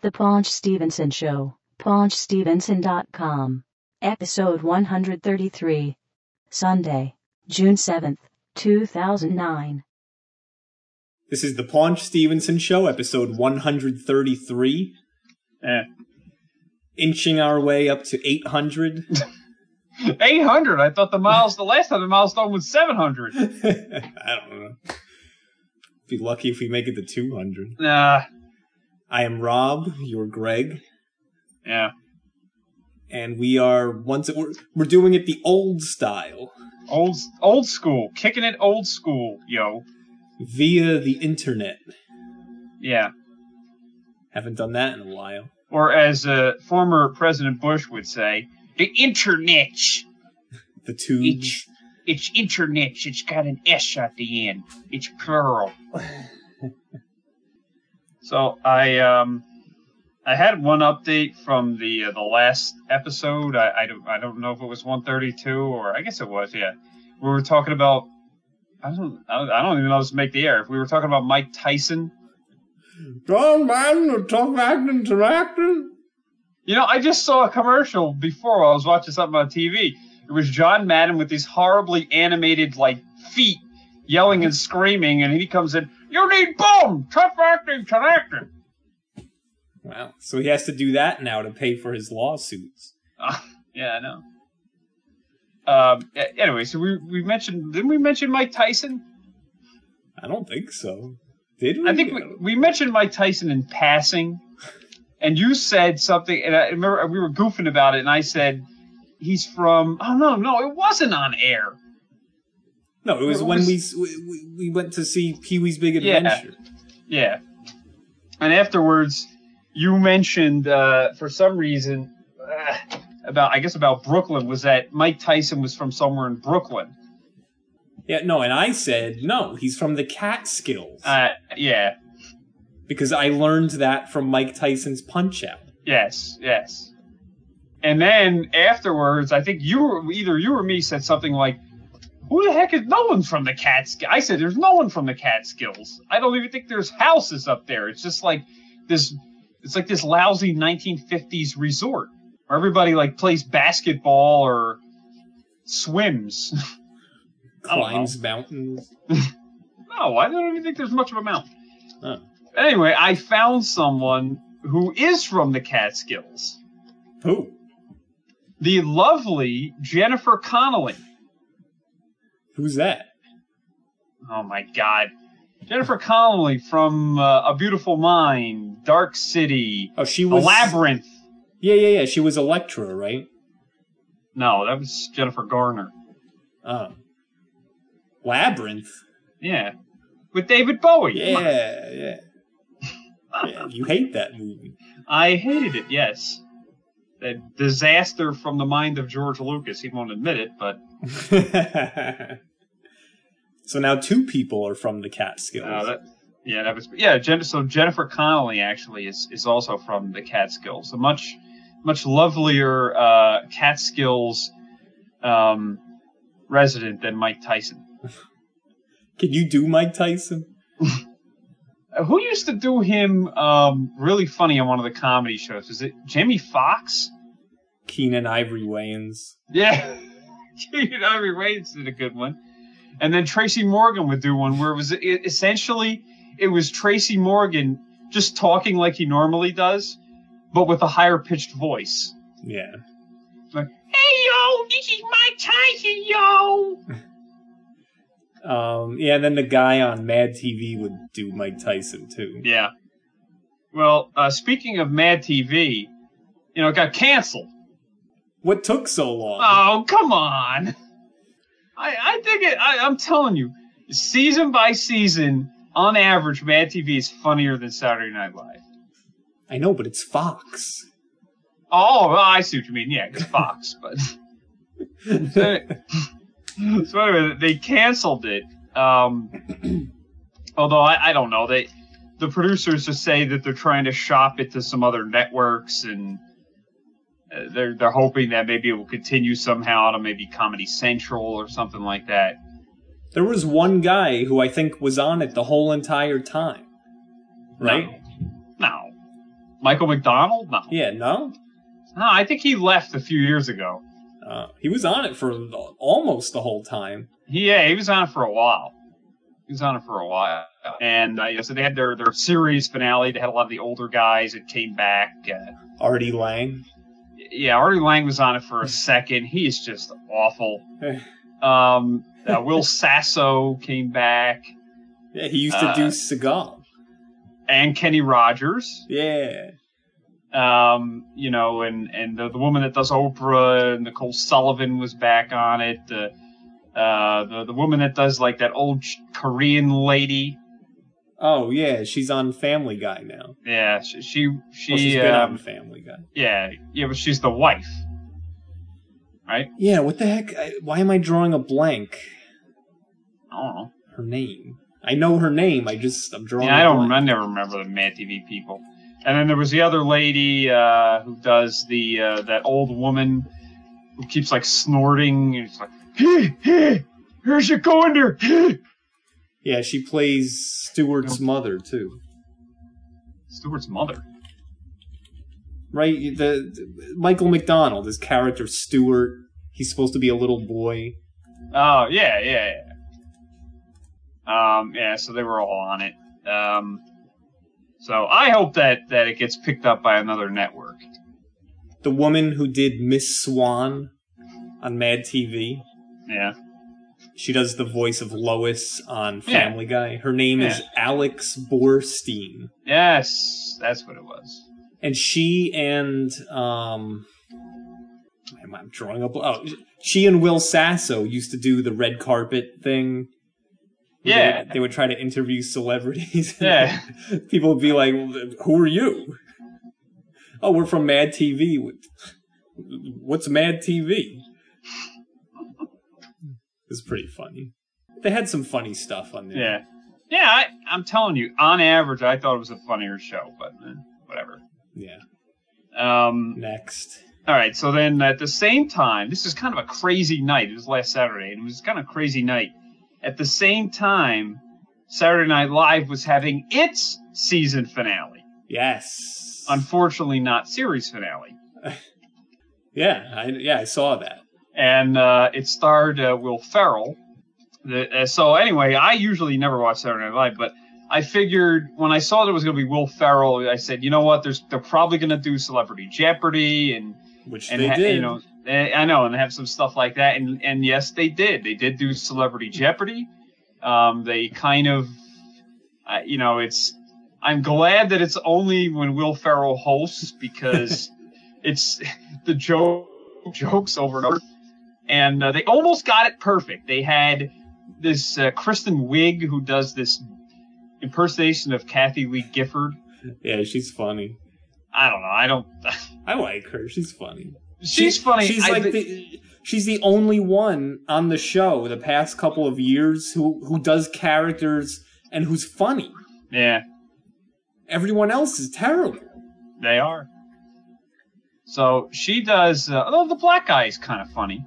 The Paunch Stevenson Show, paunchstevenson.com. Episode 133. Sunday, June 7th, 2009. This is the Paunch Stevenson Show, episode 133. Eh. Inching our way up to 800. 800. I thought the miles, the last time the milestone was 700. I don't know. Be lucky if we make it to 200. Nah. I am Rob, you're Greg, Yeah. and we are once we're, we're doing it the old style Old, old school. Kicking it old school, yo. via the internet. Yeah. Haven't done that in a while. Or as uh, former President Bush would say, the internet. The tube. It's, it's internet. It's got an S at the end. It's plural. so I um I had one update from the uh, the last episode. I, I don't I don't know if it was 132 or I guess it was. Yeah, we were talking about. I don't I don't even know if this make the air. If we were talking about Mike Tyson. John Madden, talk back interacting. You know, I just saw a commercial before while I was watching something on TV. It was John Madden with these horribly animated like feet yelling and screaming, and he comes in, You need boom! Tough acting, Tinactin. Wow. So he has to do that now to pay for his lawsuits. Uh, yeah, I know. Um, anyway, so we we mentioned didn't we mention Mike Tyson? I don't think so. Did we? I think we, we mentioned Mike Tyson in passing, and you said something, and I remember we were goofing about it, and I said he's from. Oh no, no, it wasn't on air. No, it was when we, we we went to see Pee Wee's Big Yeah. Adventure. Yeah. And afterwards, you mentioned uh, for some reason uh, about I guess about Brooklyn was that Mike Tyson was from somewhere in Brooklyn. Yeah, no, and I said no. He's from the Catskills Uh, yeah. because I learned that from Mike Tyson's Punch Out. Yes. Yes. And then afterwards, I think you were either you or me said something like, "Who the heck is no one's from the Catskills?" I said, "There's no one from the Catskills. I don't even think there's houses up there. It's just like this. It's like this lousy 1950s resort where everybody like plays basketball or swims." I don't know. Climbs mountains. No, I don't even think there's much of a mountain. Oh. Anyway, I found someone who is from the Catskills. Who? The lovely Jennifer Connelly. Who's that? Oh my God. Jennifer Connelly from uh, A Beautiful Mind, Dark City, Oh, she A was Labyrinth. Yeah, yeah, yeah. She was Electra, right? No, that was Jennifer Garner. Oh. Labyrinth. Yeah. With David Bowie. Yeah, yeah. yeah. You hate that movie. I hated it, yes. That disaster from the mind of George Lucas. He won't admit it, but so now two people are from the Catskills. Uh, that, yeah, that was yeah. Jen, so Jennifer Connelly actually is is also from the Catskills, a much much lovelier uh, Catskills um, resident than Mike Tyson. Can you do Mike Tyson? Who used to do him um, really funny on one of the comedy shows? Is it Jamie Foxx? Keenen Ivory Wayans. Yeah, Keenen Ivory Wayans did a good one, and then Tracy Morgan would do one where it was it, essentially it was Tracy Morgan just talking like he normally does, but with a higher pitched voice. Yeah. Like, hey yo, this is Mike Tyson, yo. Um, yeah, and then the guy on Mad TV would do Mike Tyson too. Yeah. Well, uh, speaking of Mad TV, you know, it got canceled. What took so long? Oh, come on. I, I think it, I, I'm telling you, season by season, on average, Mad TV is funnier than Saturday Night Live. I know, but it's Fox. Oh, well, I see what you mean. Yeah, it's Fox, but. so, anyway, they canceled it. Um, although I, I don't know, they the producers just say that they're trying to shop it to some other networks, and uh, they're they're hoping that maybe it will continue somehow to maybe Comedy Central or something like that. There was one guy who I think was on it the whole entire time. Right? No. No. Michael McDonald? No. Yeah, no. No, I think he left a few years ago. Uh, he was on it for almost the whole time. Yeah, he was on it for a while. He was on it for a while. And uh, yeah, so they had their, their series finale. They had a lot of the older guys that came back. Uh, Artie Lange. yeah, Artie Lange was on it for a second. He is just awful. Um, uh, Will Sasso came back, Yeah, he used to do Uh, Seagal. and Kenny Rogers. Yeah. Um, you know, and and the, the woman that does Oprah, and Nicole Sullivan was back on it. Uh, uh, the the woman that does like that old Korean lady. Oh yeah, she's on Family Guy now. Yeah, she she, she Well, she's been um, on Family Guy. yeah yeah, but she's the wife, right? Yeah, what the heck? I, why am I drawing a blank? I don't know. Her name. I know her name. I just I'm drawing. Yeah, I don't. blank. I never remember the Mad TV people. And then there was the other lady uh, who does the uh, that old woman who keeps like snorting. And it's like, hey, hey, here's your conder. Yeah, she plays Stewart's mother too. Stewart's mother. Right? The, the Michael McDonald, his character Stewart. He's supposed to be a little boy. Oh yeah, yeah, yeah. Um, yeah. So they were all on it. Um, so I hope that that it gets picked up by another network. The woman who did Miss Swan on Mad TV. Yeah. She does the voice of Lois on Yeah. Family Guy. Her name is Alex Borstein. Yes, that's what it was. and she and um am drawing up oh she and Will Sasso used to do the red carpet thing. Yeah. They, they would try to interview celebrities. Yeah. People would be like, Who are you? Oh, we're from Mad TV. What's Mad TV? It's pretty funny. They had some funny stuff on there. Yeah. Yeah, I, I'm telling you, on average, I thought it was a funnier show, but eh, whatever. Yeah. Um, Next. all right, so then at the same time, this is kind of a crazy night. It was last Saturday, and it was kind of a crazy night. At the same time, Saturday Night Live was having its season finale. Yes. Unfortunately, not series finale. yeah, I, yeah, I saw that. and uh, it starred uh, Will Ferrell. The, uh, so anyway, I usually never watch Saturday Night Live, but I figured when I saw that it was going to be Will Ferrell, I said, you know what? There's they're probably going to do Celebrity Jeopardy and Which and they did. you know I know and they have some stuff like that and and yes they did they did do Celebrity Jeopardy. Um, they kind of uh, you know it's I'm glad that it's only when Will Ferrell hosts because it's the joke jokes over and over and uh, they almost got it perfect. They had this uh, Kristen Wiig who does this impersonation of Kathie Lee Gifford. yeah, she's funny. I don't know. I don't. I like her. She's funny. She's She- funny. She's I like the, she's the only one on the show the past couple of years who who does characters and who's funny. yeah, Everyone else is terrible. they are. So she does. Uh, oh, the black guy is kind of funny.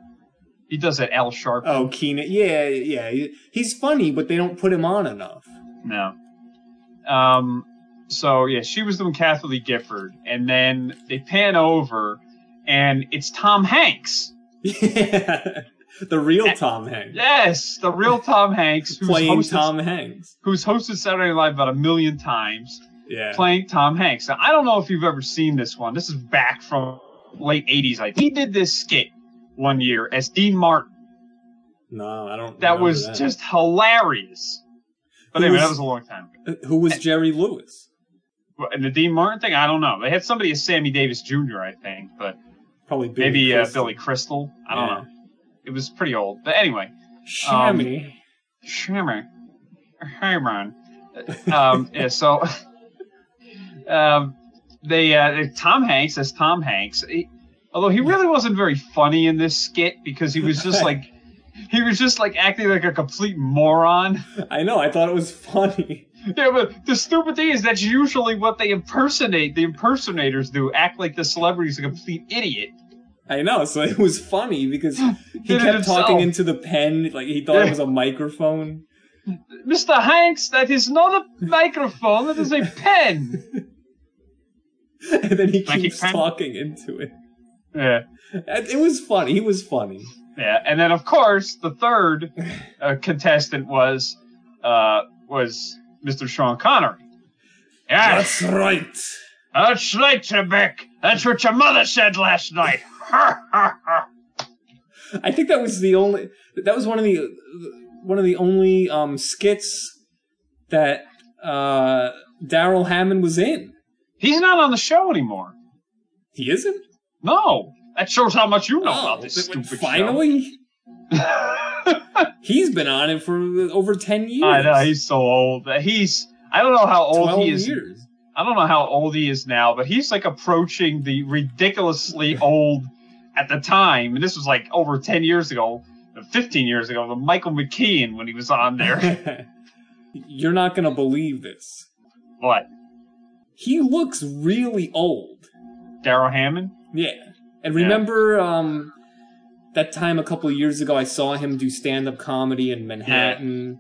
He does that L sharp. Oh, Kenan. Yeah, yeah. He's funny, but they don't put him on enough. No. Um. So yeah, she was doing Kathie Lee Gifford, and then they pan over, and it's Tom Hanks. Yeah. The real Tom Hanks. Yes, the real Tom Hanks, who's Playing hosted, Tom Hanks. who's hosted Saturday Night Live about a million times. Yeah. playing Tom Hanks. Now, I don't know if you've ever seen this one. This is back from late 80s. I He did this skit one year as Dean Martin. No, I don't. That was that. just hilarious. But Who anyway, was- that was a long time ago. Who was Jerry Lewis? And the Dean Martin thing, I don't know. They had somebody as Sammy Davis Jr., I think, but Probably Billy maybe uh, Crystal. Billy Crystal. I don't Yeah. know. It was pretty old. But anyway, Shammy. Shimmer. Hey, man. Um, yeah, so um, they uh, Tom Hanks as Tom Hanks. He, although he really wasn't very funny in this skit because he was just like he was just like acting like a complete moron. I know. I thought it was funny. Yeah, but the stupid thing is that's usually what they impersonate. The impersonators do act like the celebrity's a complete idiot. I know. So it was funny because he kept talking into the pen like he thought it was a microphone. Mr. Hanks, that is not a microphone. That is a pen. and then he keeps pen? talking into it. Yeah. And It was funny. He was funny. Yeah, and then of course the third uh, contestant was uh, was Mr. Sean Connery. Yeah, right. that's right, Trebek. That's what your mother said last night. I think that was the only. That was one of the one of the only um, skits that uh, Darrell Hammond was in. He's not on the show anymore. He isn't. No, that shows how much you know Oh, about this but stupid finally, he's been on it for over ten years. I know he's so old. He's I don't know how old he is. years. I don't know how old he is now, but he's like approaching the ridiculously old at the time. And this was like over 10 years ago, 15 years ago, the Michael McKean when he was on there. You're not gonna believe this. what? He looks really old. Darrell Hammond? Yeah. And Yeah. remember um that time a couple of years ago I saw him do stand up comedy in Manhattan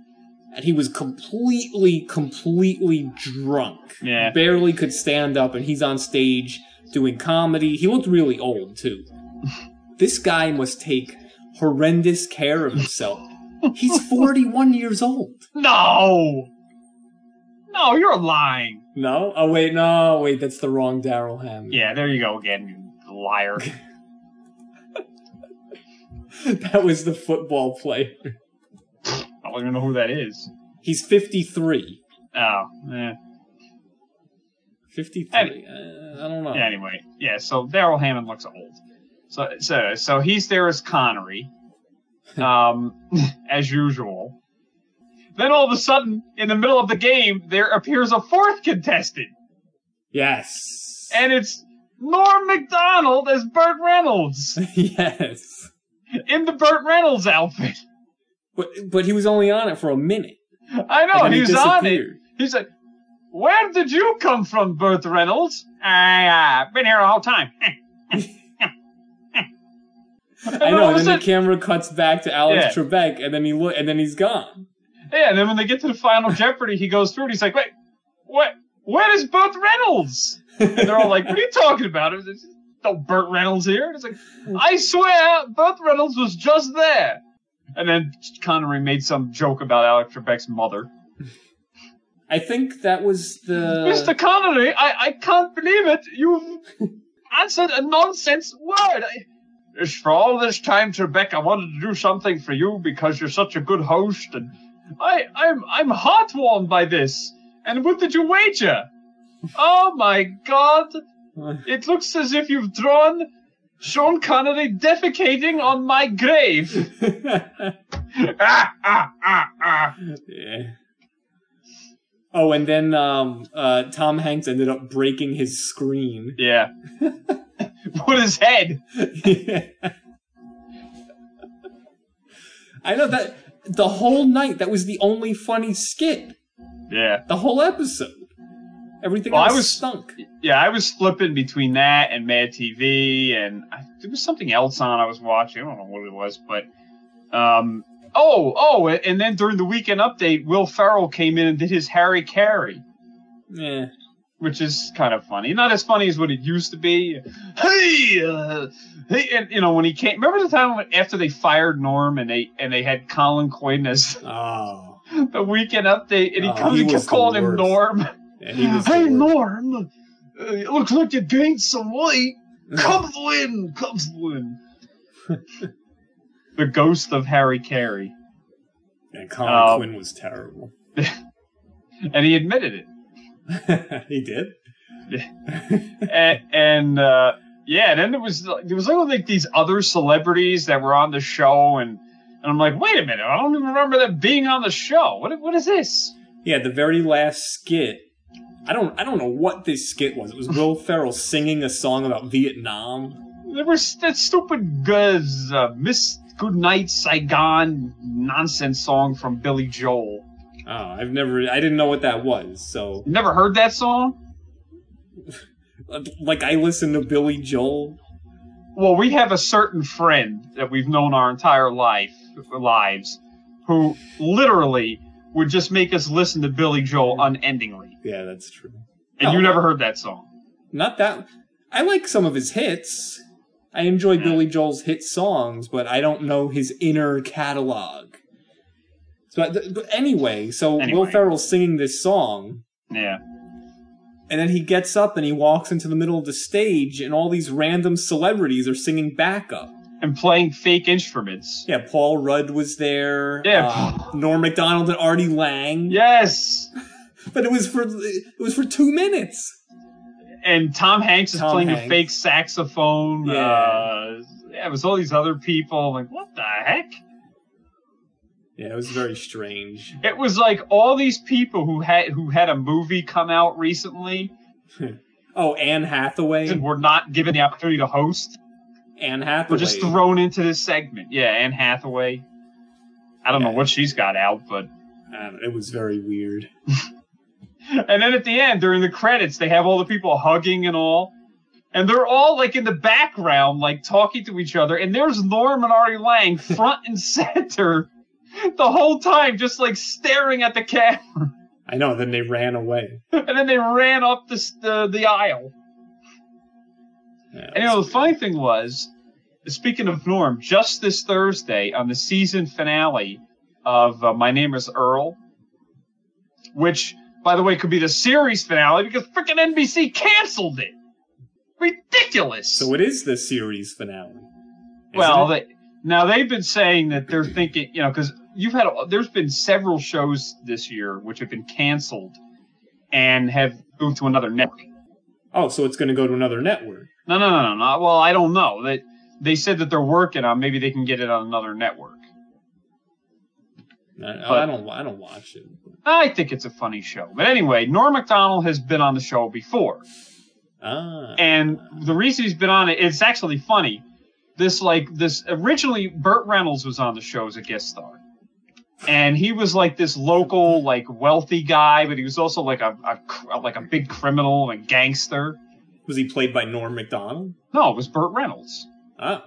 and he was completely completely drunk. Yeah. Barely could stand up and he's on stage doing comedy. He looked really old too. This guy must take horrendous care of himself. He's 41 years old. No! No, you're lying. No? Oh wait, no, wait, that's the wrong Darrell Hammond. Yeah, there you go again, you liar. that was the football player. I don't even know who that is. He's 53. Oh, eh. 53. Any- uh, I don't know. Anyway, yeah, so Darrell Hammond looks old. So, so, so he's there as Connery, um, as usual. Then all of a sudden, in the middle of the game, there appears a fourth contestant, Yes. and it's Norm Macdonald as Burt Reynolds yes. in the Burt Reynolds outfit. But but he was only on it for a minute. I know and he was on it. He's like, "Where did you come from, Burt Reynolds?" I uh, been here all the whole time. I know, and then the camera cuts back to Alex Yeah. Trebek, and then he look, and then he's gone. Yeah, and then when they get to the final Jeopardy, he goes through and he's like, wait, what? Where is Burt Reynolds? And they're all like, what are you talking about? There's no Burt Reynolds here. And it's like, I swear, Burt Reynolds was just there. And then Connery made some joke about Alex Trebek's mother. I think that was the. Mr. Connery, I, I can't believe it. You've answered a nonsense word. I, for all this time, Trebek, I wanted to do something for you because you're such a good host, and I, I'm, I'm heartwarmed by this. And what did you wager? Oh my God! It looks as if you've drawn Sean Connery defecating on my grave. ah, ah, ah, ah. yeah. Oh, and then um, uh, Tom Hanks ended up breaking his screen. Yeah. Put his head. I know that the whole night that was the only funny skit. Yeah. The whole episode. Everything Well, I else was- stunk. Yeah, I was flipping between that and Mad TV, and I, there was something else on I was watching. I don't know what it was, but um, oh, oh, and then during the weekend update, Will Ferrell came in and did his Harry Caray, Yeah. Which is kind of funny. Not as funny as what it used to be. Hey, uh, hey, and you know when he came. Remember the time when, after they fired Norm and they and they had Colin Quinn as Oh. the weekend update, and he Oh, comes he and kept calling him. Norm. Yeah, he was Hey. Norm, uh, it looks like you gained some weight. Cubs win, Cubs win. the ghost of Harry Caray, And Colin Um, Quinn was terrible. and he admitted it. he did. and and uh, yeah, then there was there was like these other celebrities that were on the show, and and I'm like, wait a minute, I don't even remember them being on the show. What what is this? Yeah, the very last skit. I don't. I don't know what this skit was. It was Will Ferrell singing a song about Vietnam. There was that stupid Guz, uh, Miss Goodnight Saigon nonsense song from Billy Joel. Oh, I've never. I didn't know what that was. So, never heard that song? like, I listen to Billy Joel. Well, we have a certain friend that we've known our entire life lives who literally would just make us listen to Billy Joel unendingly. Yeah, that's true. And Oh. you never heard that song. not that. I like some of his hits. I enjoy Yeah. Billy Joel's hit songs, but I don't know his inner catalog. So, but anyway, so Will Ferrell's singing this song, Yeah. and then he gets up and he walks into the middle of the stage, and all these random celebrities are singing backup. And playing fake instruments. Yeah, Paul Rudd was there. Yeah. uh, Norm Macdonald and Artie Lange. Yes. but it was for it was for two minutes. And Tom Hanks is Tom playing Hanks. a fake saxophone. Yeah. Uh, yeah, it was all these other people. Like, what the heck? Yeah, it was very strange. It was like all these people who had who had a movie come out recently Oh, Anne Hathaway. and were not given the opportunity to host. Anne Hathaway. Were just thrown into this segment. Yeah, Anne Hathaway. I don't know what she's got out, but I it was very weird. and then at the end during the credits they have all the people hugging and all. And they're all like in the background, like talking to each other, and there's Norm and Artie Lange front and center the whole time, just like staring at the camera. I know. Then they ran away. and then they ran up the the, the aisle. Yeah, And you know, the funny thing was, speaking of Norm, just this Thursday on the season finale of uh, My Name is Earl, which, by the way, could be the series finale because freaking NBC canceled it. Ridiculous. so it is the series finale. well, it? they, now they've been saying that they're thinking, you know, because you've had, there's been several shows this year which have been canceled and have moved to another network. oh, so it's going to go to another network. No, no, no, no, no. Well, I don't know. That they said that they're working on. Maybe they can get it on another network. I, But- I don't. I don't watch it. I think it's a funny show. But anyway, Norm Macdonald has been on the show before, Ah, and the reason he's been on it, it's actually funny. This like this originally, Burt Reynolds was on the show as a guest star, and he was like this local like wealthy guy, but he was also like a, a like a big criminal and gangster. was he played by Norm Macdonald? No, it was Burt Reynolds. Oh,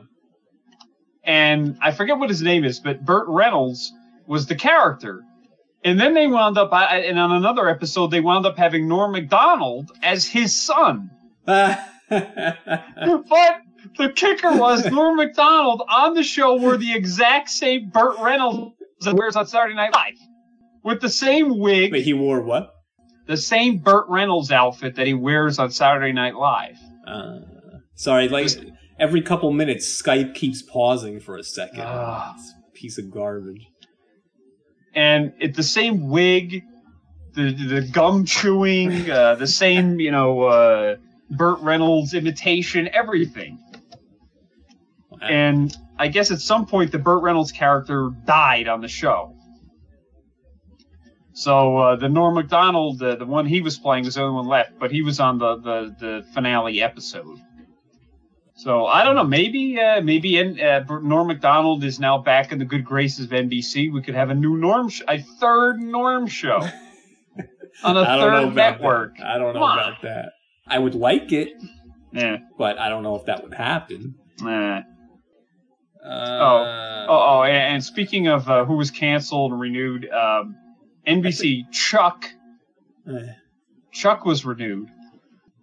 and I forget what his name is, but Burt Reynolds was the character. And then they wound up, and on another episode, they wound up having Norm Macdonald as his son. But the kicker was Norm Macdonald on the show were the exact same Burt Reynolds that wears on Saturday Night Live. With the same wig, Wait, he wore what? the same Burt Reynolds outfit that he wears on Saturday Night Live. Uh, sorry, like every couple minutes, Skype keeps pausing for a second. It's a piece of garbage. and it's the same wig, the the gum chewing, uh, the same you know uh, Burt Reynolds imitation, everything. Wow. And I guess at some point the Burt Reynolds character died on the show. So uh, the Norm Macdonald, uh, the one he was playing, was the only one left, but he was on the the, the finale episode. So I don't know. Maybe uh, maybe uh, Norm Macdonald is now back in the good graces of NBC. We could have a new Norm, sh- a third Norm show on a I don't know third network. That. I don't know Come on. about that. I would like it, Yeah. but I don't know if that would happen. Nah. Uh, Oh, oh, and, and speaking of uh, who was canceled and renewed, um, NBC Chuck eh. Chuck was renewed,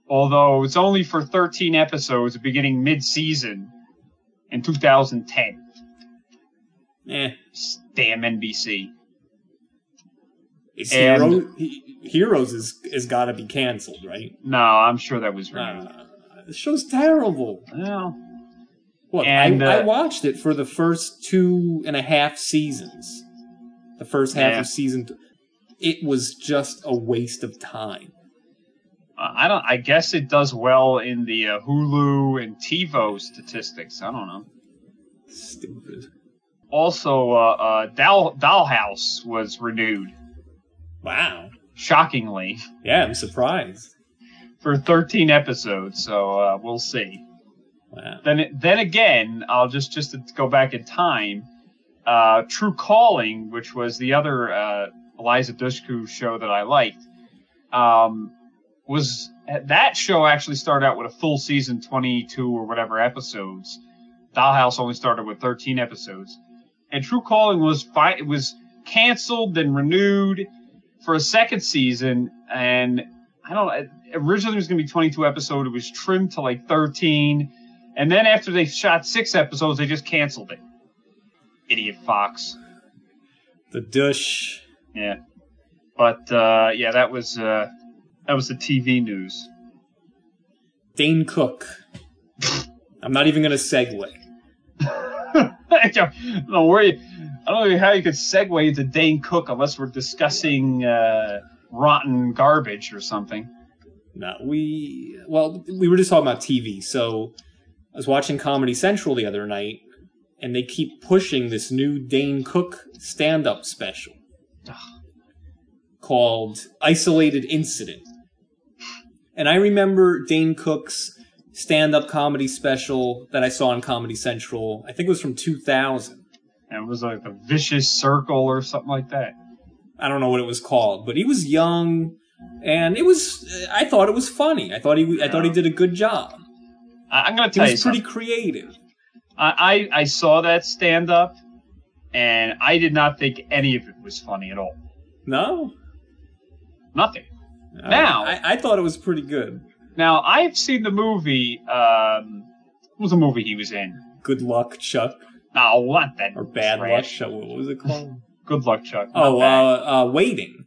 although it's only for 13 episodes beginning mid-season in 2010. Eh. Damn NBC. It's And- Hero, he, Heroes is is got to be canceled, right? No, I'm sure that was renewed. Uh, the show's terrible. Well, Look, And, I, I uh, watched it for the first two and a half seasons. The first half Yeah. of season. Two. It was just a waste of time. I don't. I guess it does well in the uh, Hulu and TiVo statistics. I don't know. Stupid. Also, uh, uh, Doll Dollhouse was renewed. Wow. Shockingly, Yeah, I'm surprised. for 13 episodes. So uh, we'll see. Wow. Then, then again, I'll just just go back in time. Uh, True Calling, which was the other uh, Eliza Dushku show that I liked, um, was that show actually started out with a full season, 22 or whatever episodes. Dollhouse only started with 13 episodes, and True Calling was fi- was canceled then renewed for a second season, and I don't. Originally, it was going to be 22 episodes. It was trimmed to like 13. And then after they shot six episodes, they just canceled it. Idiot Fox. The Dush. Yeah. But uh, yeah, that was uh, that was the TV news. Dane Cook. I'm not even going to segue. don't worry. I don't know how you could segue into Dane Cook unless we're discussing uh, rotten garbage or something. No, we well, we were just talking about TV. So I was watching Comedy Central the other night, and they keep pushing this new Dane Cook stand-up special called "Isolated Incident." And I remember Dane Cook's stand-up comedy special that I saw on Comedy Central. I think it was from 2000. And it was like a vicious circle or something like that. I don't know what it was called, but he was young, and it was. I thought it was funny. I thought he. I thought he did a good job. I, am going to tell you was pretty creative. I, I I saw that stand up, and I did not think any of it was funny at all. No, Nothing. Now- I, I thought it was pretty good. Now I've seen the movie. Um, what was the movie he was in? Good luck, Chuck, No, not that. or bad luck. Chuck. What was it called? Good luck, Chuck. Oh, uh, uh, waiting.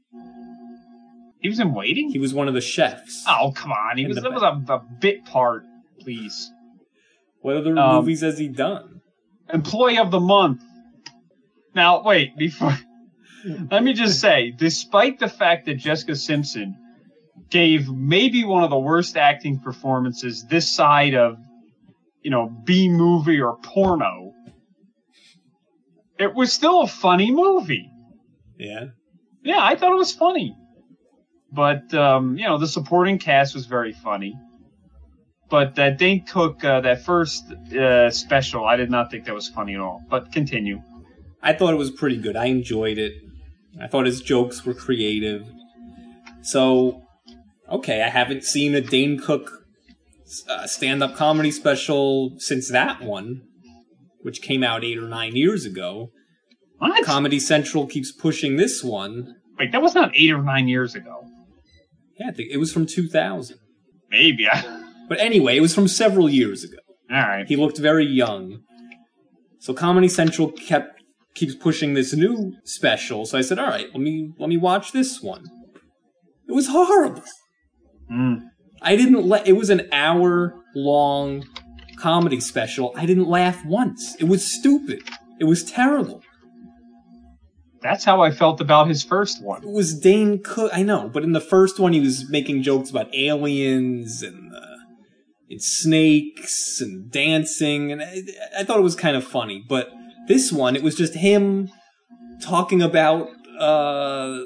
he was in Waiting. He was one of the chefs. oh come on, he was. That was a, a bit part, please. What other um, movies has he done? Employee of the month. Now wait before. let me just say, despite the fact that Jessica Simpson gave maybe one of the worst acting performances this side of, you know, B movie or porno, it was still a funny movie. Yeah. Yeah, I thought it was funny. But um, you know, the supporting cast was very funny. But that Dane Cook, uh, that first uh, special, I did not think that was funny at all. But continue. I thought it was pretty good. I enjoyed it. I thought his jokes were creative. So, okay, I haven't seen a Dane Cook uh, stand-up comedy special since that one, which came out eight or nine years ago. What? Comedy Central keeps pushing this one. Wait, that was not eight or nine years ago. Yeah, I think it was from 2000. Maybe. all But anyway, it was from several years ago. right. He looked very young. So Comedy Central kept keeps pushing this new special. So I said, "All right, let me let me watch this one." It was horrible. Mm. I didn't let. It was an hour long comedy special. I didn't laugh once. It was stupid. It was terrible. That's how I felt about his first one. It was Dane Cook. I know, but in the first one, he was making jokes about aliens and, uh, snakes and dancing, and I, I thought it was kind of funny. But this one, it was just him talking about uh,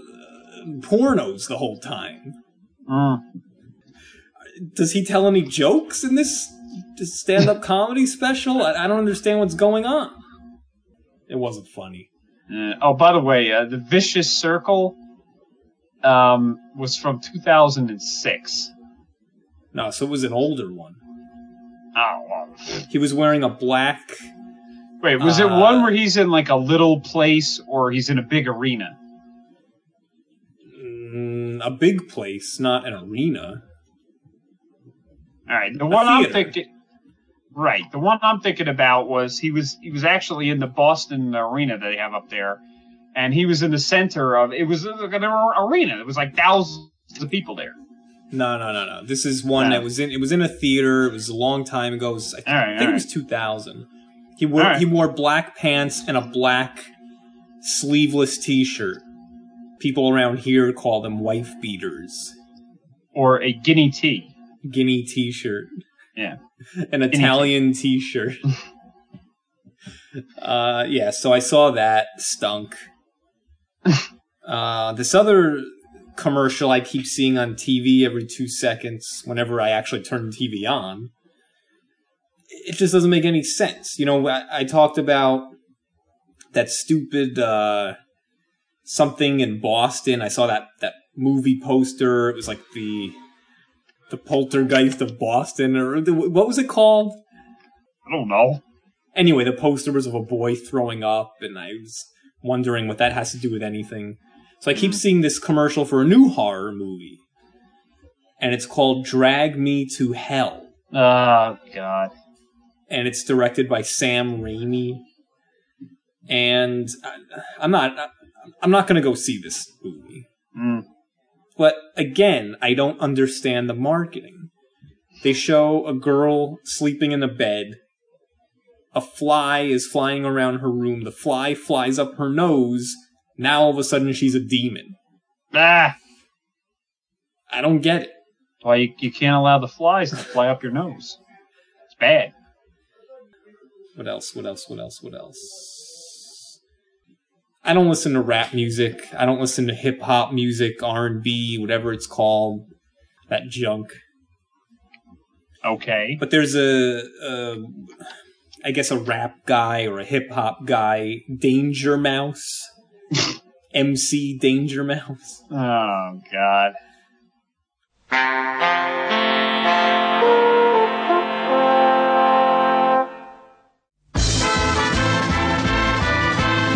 pornos the whole time. Mm. Does he tell any jokes in this, this stand-up comedy special? I, I don't understand what's going on. It wasn't funny. Uh, oh, by the way, uh, the Vicious Circle um, was from 2006. No, so it was an older one. Oh, well. He was wearing a black Wait, was it Uh, one where he's in like a little place or he's in a big arena? Mm, a big place, not an arena. All right, the one I'm thinking. Right, the one I'm thinking about was he was he was actually in the Boston arena that they have up there, and he was in the center of it was like an arena. It was like thousands of people there. No, no, no, no. This is one that was in. It was in a theater. It was a long time ago. It was, I, All right, think all it was 2000. He wore right. he wore black pants and a black sleeveless T-shirt. People around here call them wife beaters. Or a guinea tea. Guinea T-shirt. Yeah. An Italian T-shirt. uh, yeah. So I saw that stunk. Uh, this other commercial I keep seeing on TV every two seconds whenever I actually turn the TV on. It just doesn't make any sense. You know, I, I talked about that stupid uh, something in Boston. I saw that that movie poster. It was like the the Poltergeist of Boston, or the, what was it called? I don't know. Anyway, the poster was of a boy throwing up, and I was wondering what that has to do with anything. So I keep seeing this commercial for a new horror movie. and it's called Drag Me to Hell. Oh God. and it's directed by Sam Raimi. And I- I'm not I'm not going to go see this movie. Mm. But again, I don't understand the marketing. They show a girl sleeping in a bed. A fly is flying around her room. The fly flies up her nose. Now all of a sudden she's a demon. Ah. I don't get it. Why you, you can't allow the flies to fly up your nose? It's bad. What else? What else? What else? What else? I don't listen to rap music. I don't listen to hip hop music, R and B, whatever it's called, that junk. Okay. But there's a, a I guess a rap guy or a hip hop guy, Danger Mouse, MC Danger Mouse. Oh God.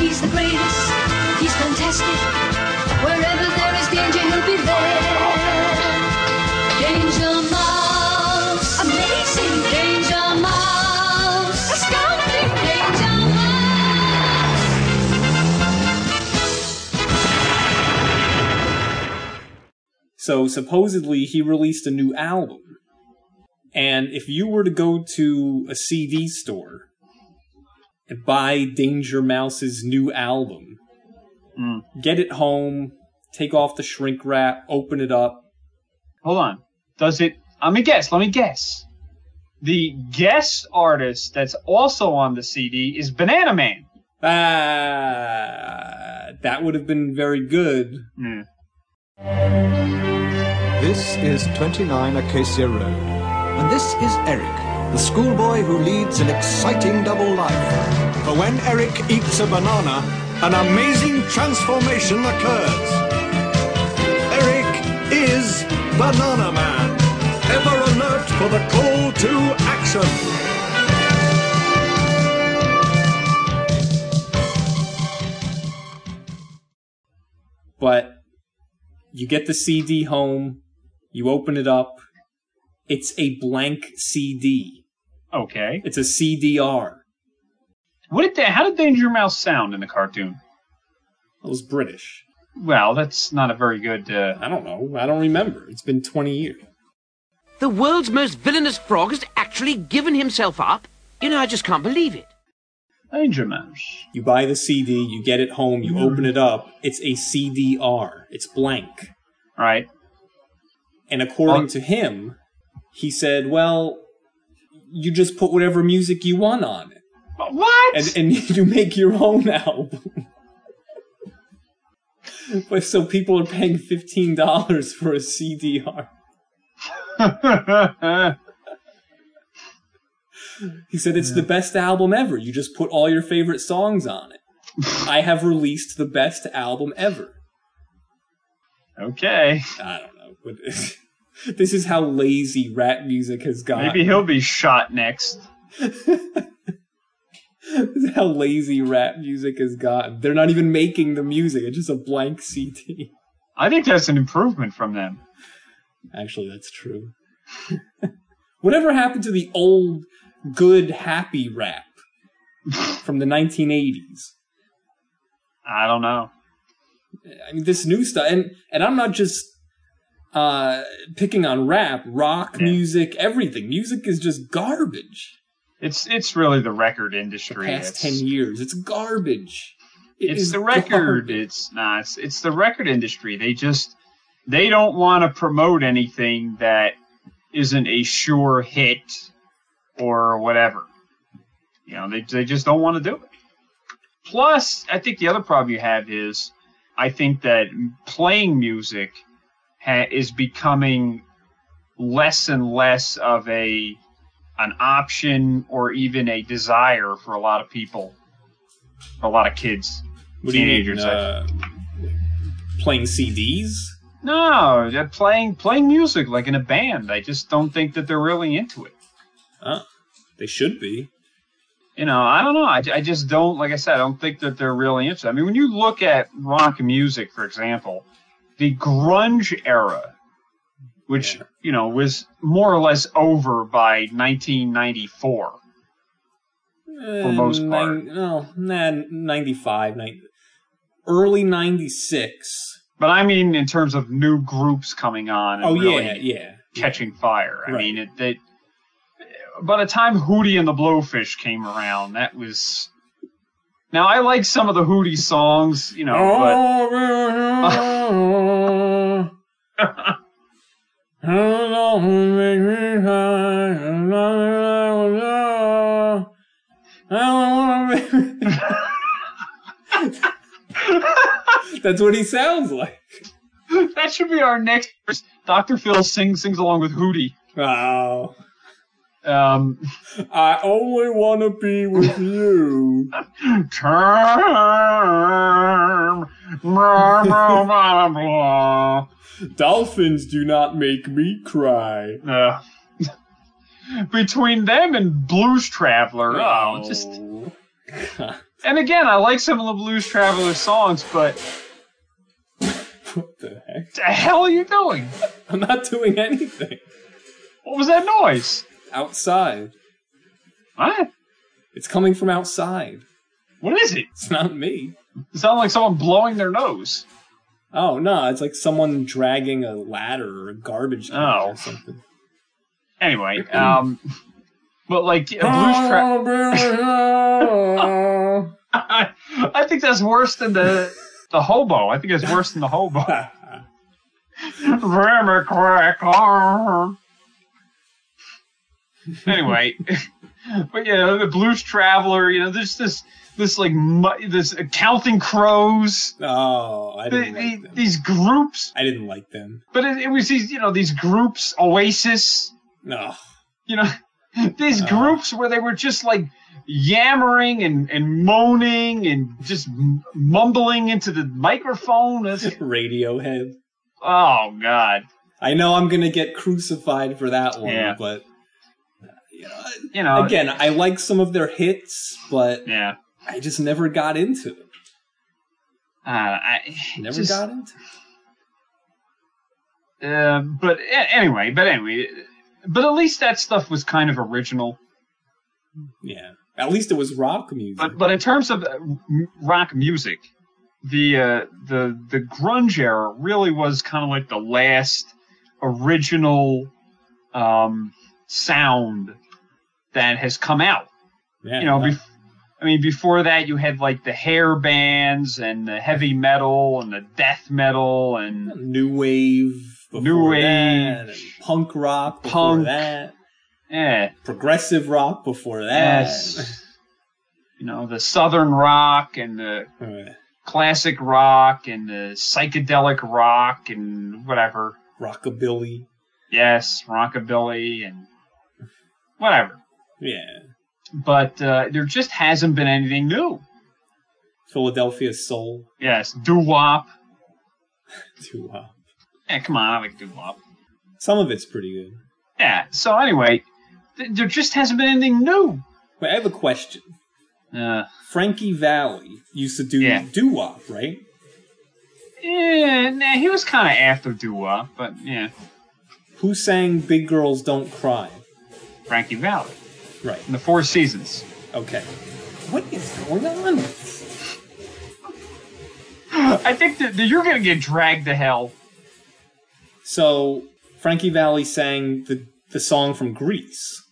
He's the greatest. He's fantastic. So supposedly he released a new album. And if you were to go to a CD store and buy Danger Mouse's new album, Mm. get it home, take off the shrink wrap, open it up. Hold on. Does it? Let me guess. Let me guess. The guest artist that's also on the CD is Bananaman. Ah, that would have been very good. Hmm. This is 29 Acacia Road. And this is Eric, the schoolboy who leads an exciting double life. For when Eric eats a banana, an amazing transformation occurs. Eric is Bananaman, ever alert for the call to action. But you get the CD home, you open it up, it's a blank CD. Okay. It's a CDR. What did that? How did Danger Mouse sound in the cartoon? It was British. Well, that's not a very good. Uh, I don't know. I don't remember. It's been 20 years. The world's most villainous frog has actually given himself up? You know, I just can't believe it. Danger Mouse. You buy the CD, you get it home, you mm-hmm. open it up, it's a CDR. It's blank. Right. And according Oh. to him, he said, well, you just put whatever music you want on it. But What? And, and you make your own album. but so people are paying $15 for a CDR. He said it's the best album ever. You just put all your favorite songs on it. I have released the best album ever. okay. I don't know. But this is how lazy rap music has gotten. Maybe he'll be shot next. This is how lazy rap music has gotten. They're not even making the music. It's just a blank CD. I think that's an improvement from them. Actually, that's true. Whatever happened to the old, good, happy rap from the 1980s? I don't know. I mean, this new stuff, and and I'm not just uh picking on rap, rock Yeah. music, everything. Music is just garbage. It's it's really the record The industry. past It's, ten years, it's garbage. It it's the record. garbage. It's nah. It's it's the record industry. They just they don't want to promote anything that isn't a sure hit or whatever. You know, they they just don't want to do it. Plus, I think the other problem you have is, I think that playing music ha- is becoming less and less of a an option or even a desire for a lot of people, a lot of kids. What do you mean? teenagers, Uh, playing CDs? No, playing playing music like in a band. I just don't think that they're really into it. Huh? They should be. You know, I don't know. I, I just don't, like I said, I don't think that they're really interested. I mean, when you look at rock music, for example, the grunge era which Yeah. you know was more or less over by 1994. For eh, most part. No, nah, 95, 90, early 96. But I mean, in terms of new groups coming on. And Oh, really yeah, yeah. catching fire. I Right. mean, it, they, by the time Hootie and the Blowfish came around, that was. Now I like some of the Hootie songs, you know, oh, That's what he sounds like. that should be our next. Dr. Phil sings sings along with Hootie. Oh, Um, I only want to be with you. term, blah, blah, blah, blah. Dolphins do not make me cry. Uh, between them and Blues Traveler, oh, just. And again, I like some of the Blues Traveler songs, but what the heck? the hell are you doing? I'm not doing anything. What was that noise? Outside. What? It's coming from outside. What is it? It's not me. It sounded like someone blowing their nose. Oh no, it's like someone dragging a ladder or a garbage can Oh. or something. Anyway, um, but like uh, Blues Traveler, I think that's worse than the the hobo. I think it's worse than the hobo. Rammer crack. Anyway, but yeah, the Blues Traveler. You know, there's this this like mu- this uh, Counting Crows. oh, I didn't the, like them. these groups, I didn't like them. but it, it was these you know these groups, Oasis. No. you know these groups where they were just like yammering and, and moaning and just m- mumbling into the microphone Radiohead. oh god I know I'm gonna get crucified for that one, Yeah. but you know, again, I like some of their hits, but yeah I just never got into it. uh, I Never just, got into it. uh, but anyway but anyway but at least that stuff was kind of original Yeah. At least it was rock music. but but in terms of uh, m- rock music the uh, the the grunge era really was kind of like the last original um, sound that has come out. yeah, You know, no. bef- I mean, before that you had like the hair bands and the heavy metal and the death metal and new wave, New wave. punk rock, Punk. that, yeah, progressive rock before that. yes, you know, the southern rock and the classic rock and the psychedelic rock and whatever. Rockabilly, Yes, rockabilly and whatever. Yeah, But uh, there just hasn't been anything new. Philadelphia soul, Yes, doo wop. too. Uh, Yeah, come on, I like doo wop. some of it's pretty good. Yeah. So anyway, th- there just hasn't been anything new. Wait, I have a question. Uh, Frankie Valli used to do Yeah. doo wop, right? yeah, nah, he was kind of after doo wop, but yeah, Who sang "Big Girls Don't Cry"? Frankie Valli Right. in the Four Seasons. Okay. What is going on? I think that, that you're gonna get dragged to hell. So Frankie Valli sang the the song from Greece.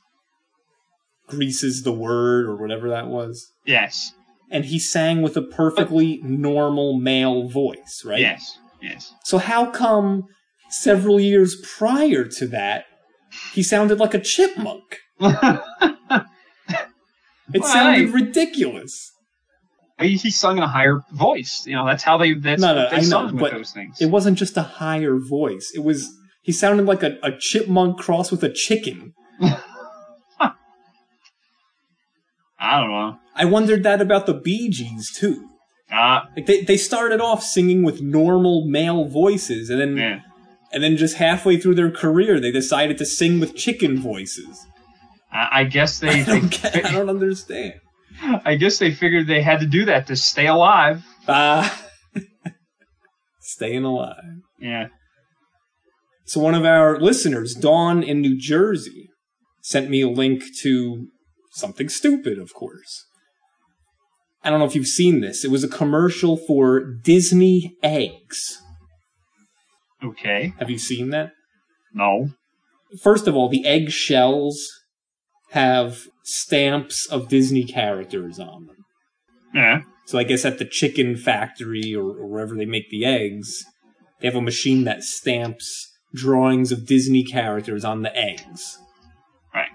Grease is the word, or whatever that was. Yes. And he sang with a perfectly normal male voice, right? Yes. Yes. So how come several years prior to that he sounded like a chipmunk? It Well, sounded hey. ridiculous. he, he sung in a higher voice. You know, that's how they that's No, no, they I know, with but those things. It wasn't just a higher voice. It was he sounded like a, a chipmunk crossed with a chicken. I don't know. I wondered that about the Bee Gees too. Uh, Like they, they started off singing with normal male voices, and then yeah. and then just halfway through their career, they decided to sing with chicken voices. I, I guess they, I don't get, I don't understand. I guess they figured they had to do that to stay alive. Ah, staying alive. Yeah. So one of our listeners, Dawn in New Jersey, sent me a link to something stupid, of course. I don't know if you've seen this. It was a commercial for Disney eggs. Okay. Have you seen that? No. First of all, the egg shells have stamps of Disney characters on them. Yeah. So I guess at the chicken factory or, or wherever they make the eggs, they have a machine that stamps drawings of Disney characters on the eggs. Right.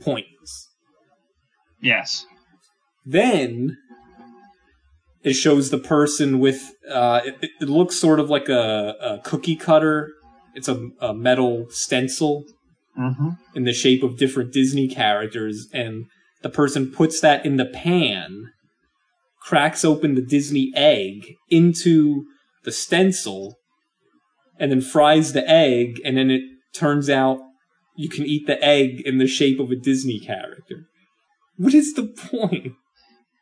Points. Yes. Then it shows the person with uh, it, it looks sort of like a, a cookie cutter. It's a, a metal stencil Mm-hmm. in the shape of different Disney characters, and the person puts that in the pan, cracks open the Disney egg into the stencil, and then fries the egg, and then it turns out you can eat the egg in the shape of a Disney character. What is the point?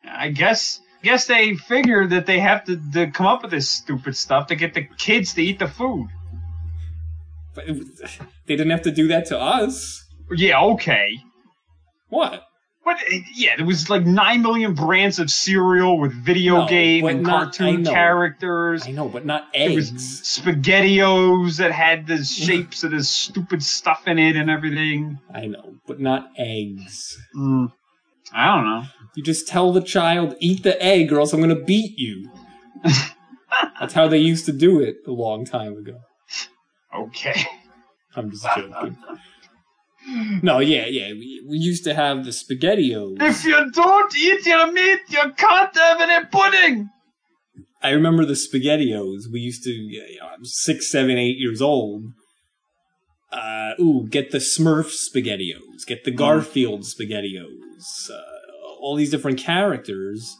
I guess guess they figure that they have to, to come up with this stupid stuff to get the kids to eat the food. But it was- They didn't have to do that to us. Yeah, okay. What? But uh, yeah, there was like nine million brands of cereal with video No, game and not- I cartoon know. characters. I know, but not eggs. It was spaghettios that had the shapes of this stupid stuff in it and everything. I know, but not eggs. Mm, I don't know. You just tell the child, eat the egg or else I'm gonna beat you. That's how they used to do it a long time ago. Okay. I'm just joking. No, yeah, yeah. We, we used to have the SpaghettiOs. If you don't eat your meat, you can't have any pudding. I remember the SpaghettiOs. We used to, you know, I was six, seven, eight years old. Uh, ooh, get the Smurf SpaghettiOs. Get the Garfield SpaghettiOs. Uh, all these different characters.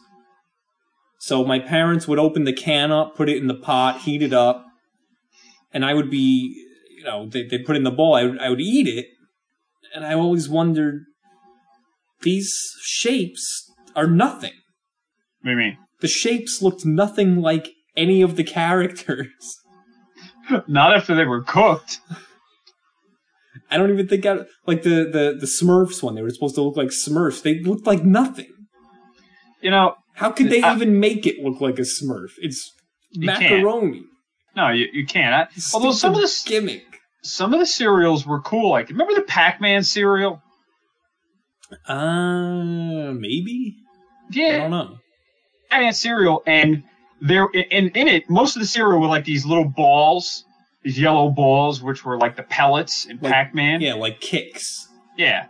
So my parents would open the can up, put it in the pot, heat it up, and I would be, you know, they, they'd put it in the bowl. I would, I would eat it, and I always wondered, these shapes are nothing. What do you mean? The shapes looked nothing like any of the characters. Not after they were cooked. I don't even think I like the the the Smurfs one. They were supposed to look like Smurfs. They looked like nothing. You know, How could they I- even make it look like a Smurf? It's macaroni. No, you, you can't. I, although some of the gimmick. some of the cereals were cool. Like remember the Pac-Man cereal? Uh, maybe. Yeah, I don't know. Pac-Man cereal, and there and in it, most of the cereal were like these little balls, these yellow balls, which were like the pellets in Like- Pac-Man. Yeah, like Kix. Yeah.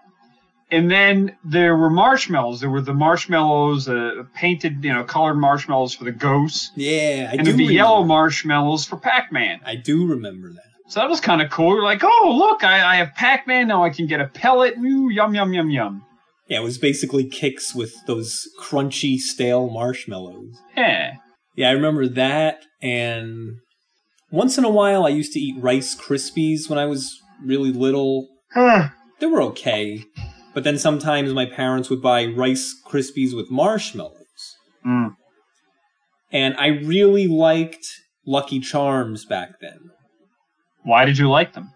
And then there were marshmallows. There were the marshmallows, uh, painted, you know, colored marshmallows for the ghosts, Yeah, I and do. there'd be remember. yellow marshmallows for Pac-Man. I do remember that. So that was kind of cool. You're like, oh, look, I, I have Pac-Man now. I can get a pellet. Ooh, yum, yum, yum, yum. Yeah, it was basically Kix with those crunchy, stale marshmallows. Yeah. Yeah, I remember that. And once in a while, I used to eat Rice Krispies when I was really little. Huh. They were okay. But then sometimes my parents would buy Rice Krispies with marshmallows. Mm. And I really liked Lucky Charms back then Why did you like them?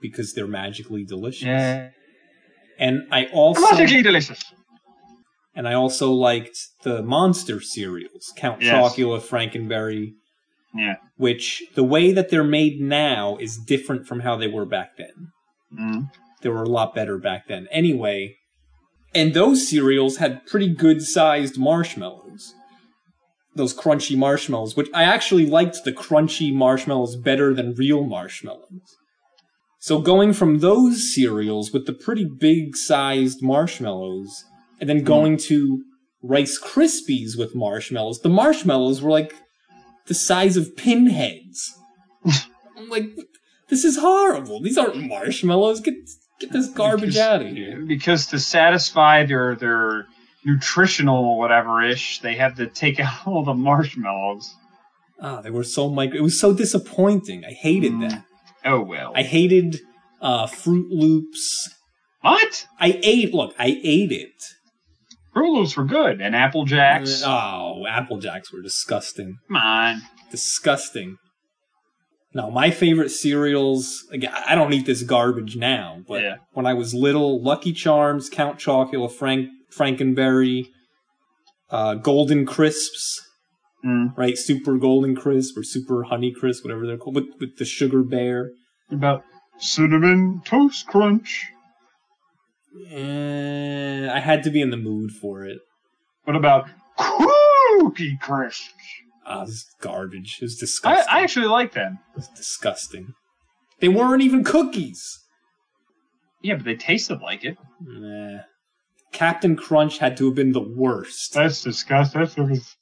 because they're magically delicious. Yeah. And I also Magically delicious. and I also liked the monster cereals, Count Yes. Chocula, Frankenberry, Yeah. which the way that they're made now is different from how they were back then. Mm. They were a lot better back then. Anyway, and those cereals had pretty good sized marshmallows. Those crunchy marshmallows, which I actually liked the crunchy marshmallows better than real marshmallows. So going from those cereals with the pretty big sized marshmallows, and then going to Rice Krispies with marshmallows, the marshmallows were like the size of pinheads. I'm like, this is horrible. These aren't marshmallows. Get get this garbage Because- out of here. Because to satisfy their their nutritional whatever ish, they have to take out all the marshmallows. Ah, they were so micro. It was so disappointing. I hated Mm. that. Oh well. I hated uh, Froot Loops. what? I ate. Look, I ate it. Froot Loops were good, and Apple Jacks. Oh, Apple Jacks were disgusting. Come on. Disgusting. No, my favorite cereals. Again, I don't eat this garbage now, but Yeah. when I was little, Lucky Charms, Count Chocula, Frank Frankenberry, uh, Golden Crisps, Mm. right? Super Golden Crisp or Super Honey Crisp, whatever they're called, with, with the sugar bear. About cinnamon toast crunch. Eh, I had to be in the mood for it. What about cookie crisps? Ah, this is garbage. It was I, disgusting. I actually like them. It's disgusting. They weren't even cookies. Yeah, but they tasted like it. Nah. Captain Crunch had to have been the worst. That's disgusting. That's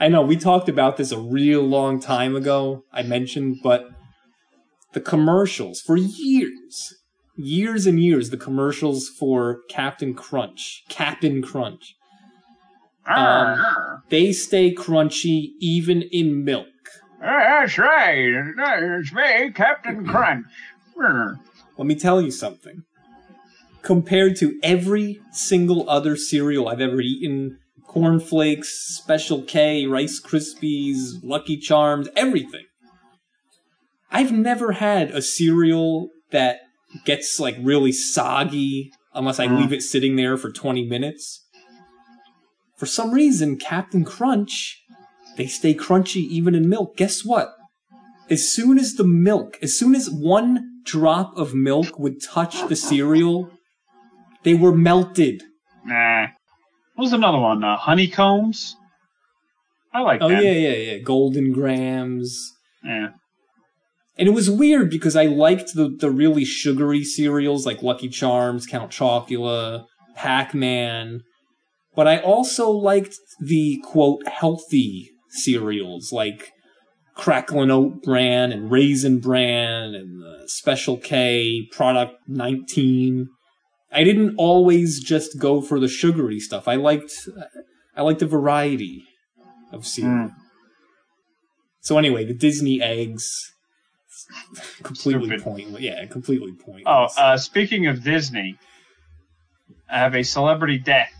I know we talked about this a real long time ago. I mentioned, but the commercials for years, years and years, the commercials for Captain Crunch, Captain Crunch, Um, they stay crunchy even in milk. That's right. It's me, Captain Crunch. Let me tell you something. Compared to every single other cereal I've ever eaten, cornflakes, Special K, Rice Krispies, Lucky Charms, everything. I've never had a cereal that gets like really soggy unless I Mm. leave it sitting there for 20 minutes. For some reason, Captain Crunch, they stay crunchy even in milk. Guess what? As soon as the milk, as soon as one drop of milk would touch the cereal, they were melted. Nah. What was another one? Uh, honeycombs? I like Oh them. yeah, yeah, yeah. Golden Grahams. Yeah. And it was weird because I liked the, the really sugary cereals like Lucky Charms, Count Chocula, Pac-Man. But I also liked the quote healthy cereals like Cracklin' Oat Bran and Raisin Bran and the Special K, Product 19. I didn't always just go for the sugary stuff. I liked I liked a variety of cereal. Mm. So anyway, the Disney eggs completely Stupid. pointless. Yeah, completely pointless. Oh, uh, speaking of Disney, I have a celebrity death.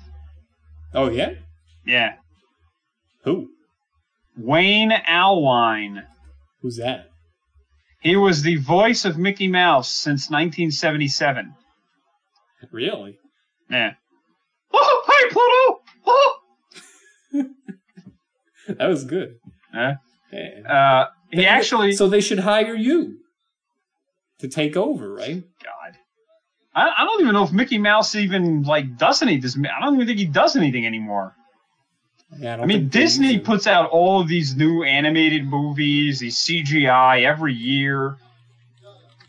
Oh yeah? Yeah. Who? Wayne Allwine. Who's that? He was the voice of Mickey Mouse since 1977. Really? Yeah. Oh, hi, Pluto! Oh! That was good. Yeah. Yeah. Uh, he actually. So they should hire you to take over, right? God. I, I don't even know if Mickey Mouse even like does any this. I don't even think he does anything anymore. Yeah, I, don't I mean, Disney puts out all of these new animated movies, these CGI every year.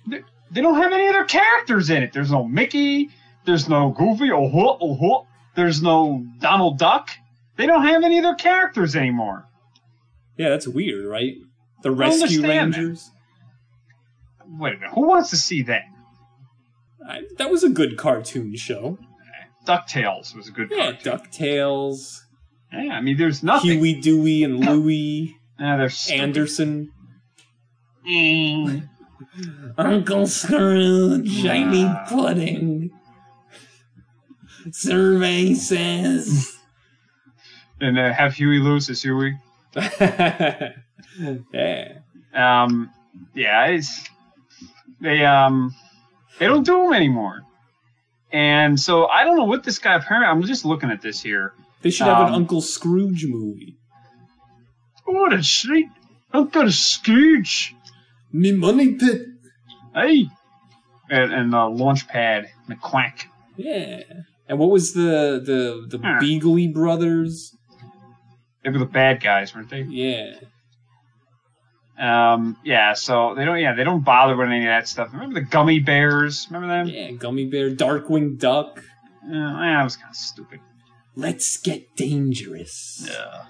They, they don't have any other characters in it. There's no Mickey. There's no Goofy. Oh, huh, oh, huh. There's no Donald Duck. They don't have any other characters anymore. Yeah, that's weird, right? The Rescue understand that. Rangers. Wait a minute. Who wants to see that? I, that was a good cartoon show. DuckTales was a good Yeah, cartoon. Ducktales, Yeah, I mean, there's nothing. Huey, Dewey, and Louie, they're stupid. Anderson, Mm. Uncle Scrooge, I need pudding. Survey says. And uh, have Huey Lewis as Huey. yeah. Um, yeah, it's they um they don't do them anymore. And so I don't know what this guy. Apparently, I'm just looking at this here. They should have an Um, Uncle Scrooge movie. What a sweet Uncle Scrooge. Me money pit. Hey, and, and uh, Launchpad McQuack. Yeah. And what was the the the Huh. Beagley brothers? They were the bad guys, weren't they? Yeah. Um, yeah. So they don't. Yeah, they don't bother with any of that stuff. Remember the Gummi Bears? Remember them? Yeah, Gummi Bear, Darkwing Duck. Uh, that was kind of stupid. Let's get dangerous. Yeah.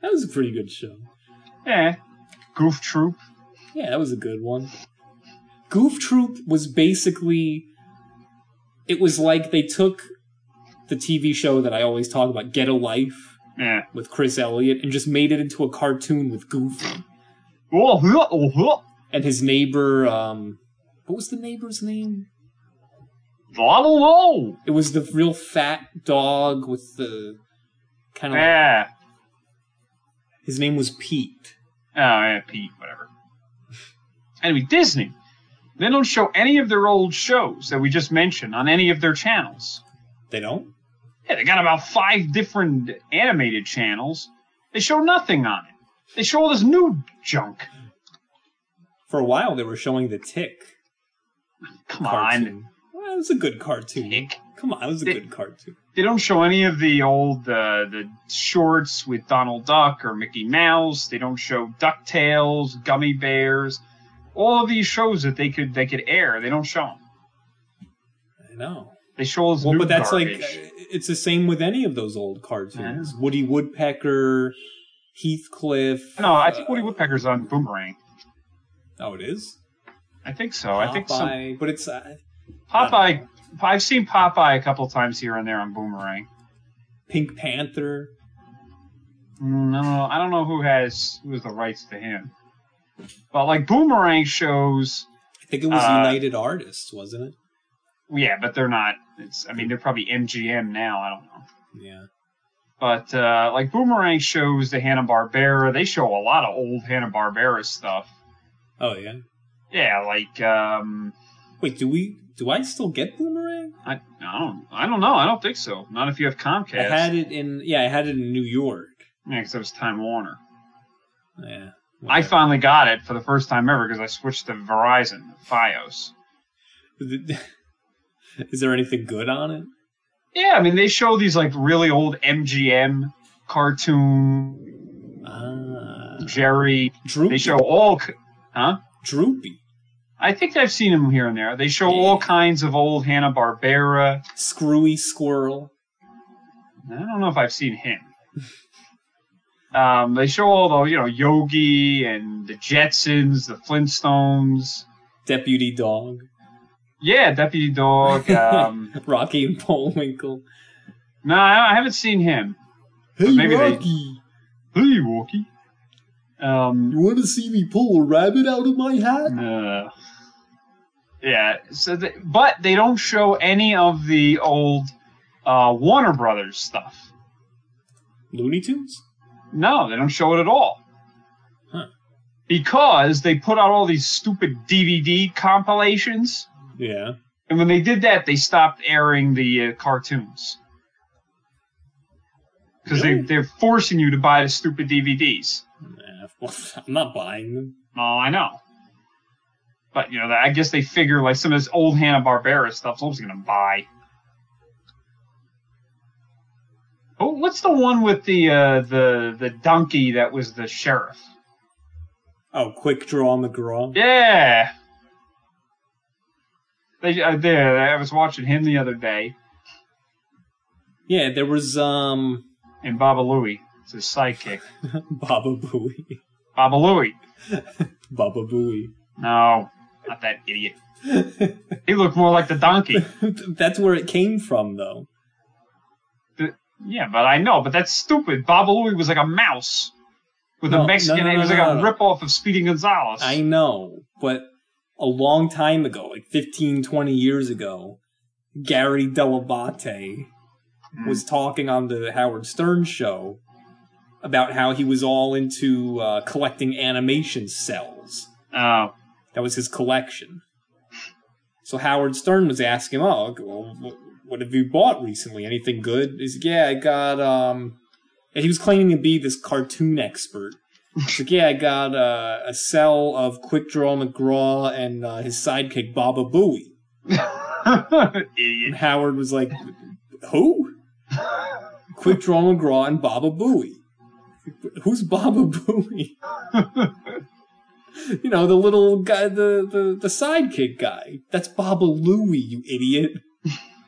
That was a pretty good show. Yeah. Goof Troop. Yeah, that was a good one. Goof Troop was basically it was like they took the TV show that I always talk about, Get a Life, Yeah. with Chris Elliott, and just made it into a cartoon with Goofy. And his neighbor, um what was the neighbor's name? I don't know. It was the real fat dog with the kind of like, Yeah. his name was Pete. Oh, yeah, Pete, whatever. Anyway, Disney. They don't show any of their old shows that we just mentioned on any of their channels. They don't. Yeah, they got about five different animated channels. They show nothing on it. They show all this new junk. For a while, they were showing the Tick Come on. Well, it was a good cartoon. Tick. Come on, it was a They- good cartoon. They don't show any of the old uh, the shorts with Donald Duck or Mickey Mouse. They don't show Ducktales, Gummi Bears. All of these shows that they could they could air, they don't show them. I know. They show us Well, new but that's garbage. like it's the same with any of those old cartoons. Woody Woodpecker, Heathcliff. no, I think Woody Woodpecker's on Boomerang. Oh, it is. I think so. I think so. But it's uh, Popeye. I've seen Popeye a couple times here and there on Boomerang. Pink Panther. Mm, I don't know. I don't know who has who has the rights to him. But like Boomerang shows, I think it was Uh, United Artists, wasn't it? yeah, but they're not. It's. I mean, they're probably MGM now. I don't know. Yeah. But uh, like Boomerang shows the Hanna Barbera. They show a lot of old Hanna Barbera stuff. Oh yeah. Yeah, like um, Wait, do we? Do I still get Boomerang? I, I don't. I don't know. I don't think so. Not if you have Comcast. I had it in. Yeah, I had it in New York. Yeah, because it was Time Warner. Yeah. I finally got it for the first time ever because I switched to Verizon, FiOS. Is there anything good on it? Yeah, I mean they show these like really old MGM cartoon Ah, Jerry. Droopy. They show all, huh? Droopy. I think I've seen them here and there. They show all kinds of old Hanna Barbera. Screwy Squirrel. I don't know if I've seen him. um, they show all the you know Yogi and the Jetsons, the Flintstones. Deputy Dawg. Yeah, Deputy Dawg. Um, Rocky and Bullwinkle. no, I I haven't seen him. Hey, maybe they- Rocky. Hey, Walkie. Um, You want to see me pull a rabbit out of my hat? Uh, yeah. So, they, but they don't show any of the old uh, Warner Brothers stuff. Looney Tunes? No, they don't show it at all. Huh. Because they put out all these stupid DVD compilations, Yeah. and when they did that, they stopped airing the uh, cartoons. Because Really? they, they're forcing you to buy the stupid DVDs. Well, I'm not buying them. Oh, I know. But you know, I guess they figure like some of this old Hanna Barbera stuff. Someone's gonna buy. Oh, what's the one with the uh, the the donkey that was the sheriff? Oh, Quick Draw McGraw. Yeah. They, uh, there, I was watching him the other day, Yeah, there was um and Baba Louie, it's his sidekick. Baba Booey. Baba Louie. Baba Booey. No, not that idiot. He looked more like the donkey. That's where it came from, though. The- yeah, but I know, but that's stupid. Baba Louie was like a mouse with No, a Mexican. no, no, he was no, like no, a no. rip-off of Speedy Gonzales. I know, but a long time ago, like 15, 20 years ago, Gary Dell'Abate was talking on the Howard Stern show about how he was all into uh, collecting animation cels. Oh, That was his collection. So Howard Stern was asking him, "Oh, well, what have you bought recently? Anything good?" He's like, "Yeah, I got." Um, and he was claiming to be this cartoon expert. Like, "Yeah, I got uh, a cel of Quick Draw McGraw and uh, his sidekick Baba Booey." And. Howard was like, "Who?" Quick Draw McGraw and Baba Booey. Who's Baba Booey? you know, the little guy, the, the, the sidekick guy. That's Baba Louie, you idiot.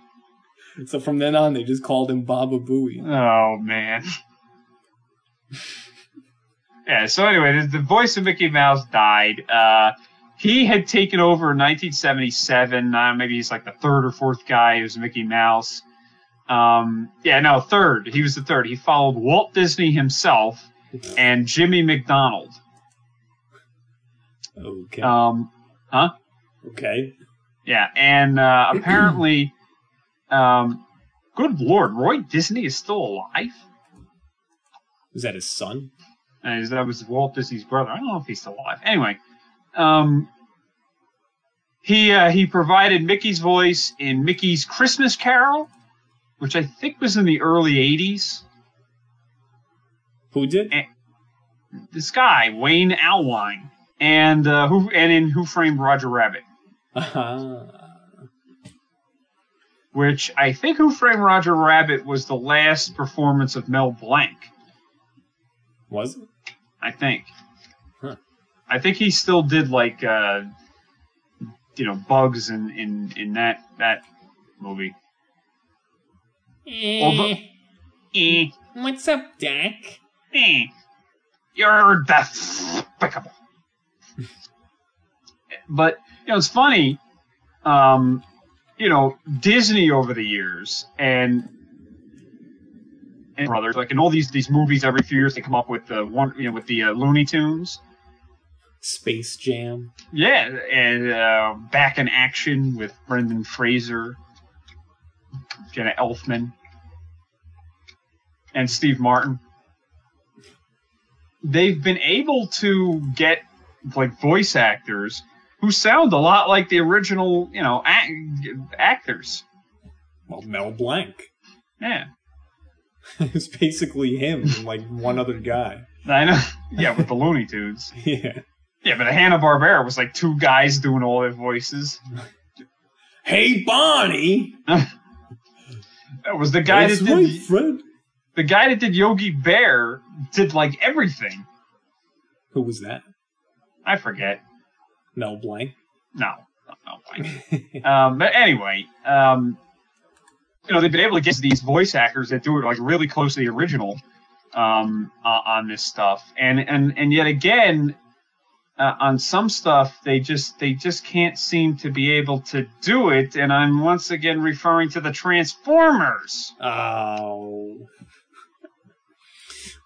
so from then on, they just called him Baba Booey. Oh man. Yeah. So anyway, the, the voice of Mickey Mouse died. Uh, he had taken over in 1977. Uh, maybe he's like the third or fourth guy who's Mickey Mouse. Um, yeah, no, third. He was the third. He followed Walt Disney himself and Jimmy MacDonald. Okay. Um, huh? okay. Yeah, and uh, apparently, um, good lord, Roy Disney is still alive. Is that his son? Uh, that was Walt Disney's brother. I don't know if he's still alive. Anyway, um, He uh, he provided Mickey's voice in Mickey's Christmas Carol, which I think was in the early '80s. Who did? Eh. This guy Wayne Allwine, and uh, who and in Who Framed Roger Rabbit, Uh-huh. which I think Who Framed Roger Rabbit was the last performance of Mel Blanc. Was it? I think. Huh. I think he still did like uh, you know bugs in in in that that movie. Although- Eh, What's up, Doc? eh, you're despicable. but you know it's funny, um, you know Disney over the years and. Brothers, like in all these these movies, every few years they come up with the one, you know, with the uh, Looney Tunes. Space Jam. Yeah, and uh, back in action with Brendan Fraser, Jenna Elfman, and Steve Martin. They've been able to get like voice actors who sound a lot like the original, you know, act- actors. Well, Mel Blanc. Yeah, it's basically him and like one other guy. I know. Yeah, with the Looney Tunes. Yeah. Yeah, but Hanna Barbera was like two guys doing all their voices. Hey, Bonnie. That was the guy That's that did right, Fred. the guy that did Yogi Bear did like everything. Who was that? I forget. Mel Blanc. No, no, no. Like, um, but anyway, um, you know they've been able to get these voice actors that do it like really close to the original um, uh, on this stuff, and and and yet again. Uh, on some stuff, they just they just can't seem to be able to do it, and I'm once again referring to the Transformers. Oh.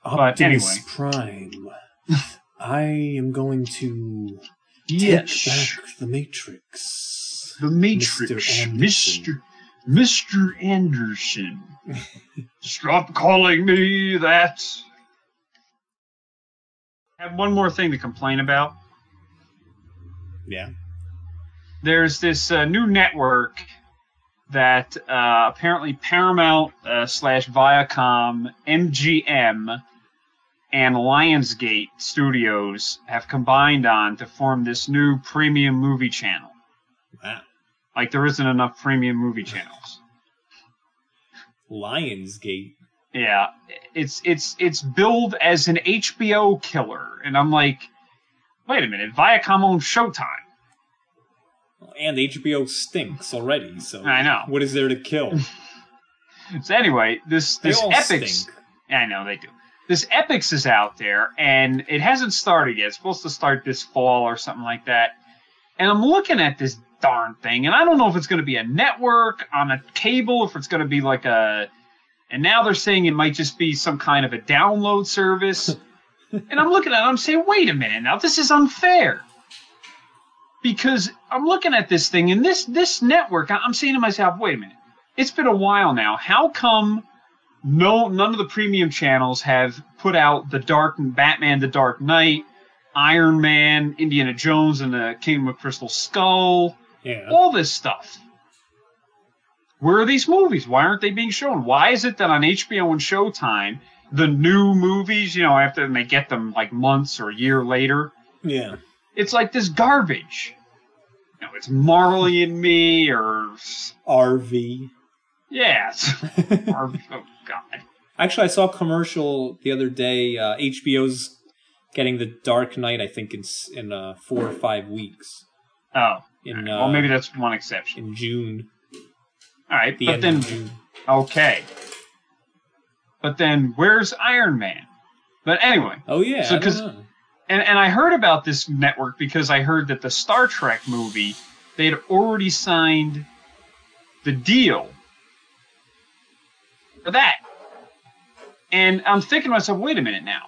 But Optimus anyway. Prime. I am going to Yes, take back the Matrix. the Matrix, Mr. Mister Mister Anderson. Stop calling me that. I have one more thing to complain about. Yeah. There's this uh, new network that uh, apparently Paramount uh, slash Viacom, MGM, and Lionsgate Studios have combined on to form this new premium movie channel. Wow. Like there isn't enough premium movie channels. Lionsgate. Yeah, it's it's it's billed as an HBO killer, and I'm like, wait a minute, Viacom owns Showtime. And HBO stinks already, so I know. what is there to kill? So anyway, this this Epix, stink. I know they do. This Epix is out there, and it hasn't started yet. It's supposed to start this fall or something like that. And I'm looking at this darn thing, and I don't know if it's going to be a network on a cable, if it's going to be like a. And now they're saying it might just be some kind of a download service. and I'm looking at it, I'm saying, wait a minute, now this is unfair. Because I'm looking at this thing, and this this network, I'm saying to myself, wait a minute, it's been a while now. How come no none of the premium channels have put out the Dark Batman, the Dark Knight, Iron Man, Indiana Jones, and the Kingdom of Crystal Skull, Yeah. all this stuff? Where are these movies? Why aren't they being shown? Why is it that on HBO and Showtime, the new movies, you know, after they get them like months or a year later, Yeah. it's like this garbage. You know, it's Marley and Me or RV. yeah, it's- or oh god. Actually, I saw a commercial the other day. Uh, HBO's getting the Dark Knight. I think in in uh, four or five weeks Oh, in uh, well maybe that's one exception. in June. All right, The but then okay, but then where's Iron Man? But anyway, Oh yeah. So, I don't 'cause- know. and and I heard about this network because I heard that the Star Trek movie they had already signed the deal for that. And I'm thinking to myself, wait a minute now.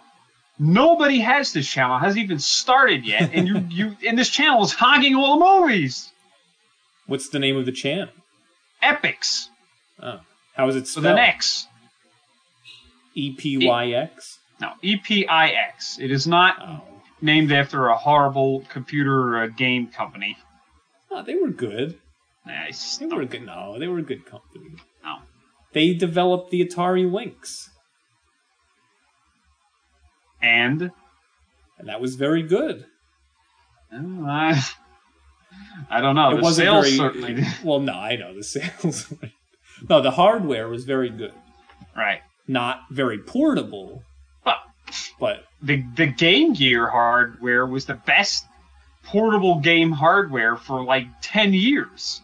Nobody has this channel, hasn't even started yet, and you you and this channel is hogging all the movies. What's the name of the channel? Epix. Oh, how is it spelled? the next. E P Y X. No, E EPIX. It is not Oh. named after a horrible computer uh, game company. Oh, they were good. Nice. They were good. No, they were a good company. No. They developed the Atari Lynx, And and that was very good. uh, I, I don't know. it the wasn't sales very certainly well. No, I know the sales. no, the hardware was very good. right. Not very portable, But but the the Game Gear hardware was the best portable game hardware for like ten years.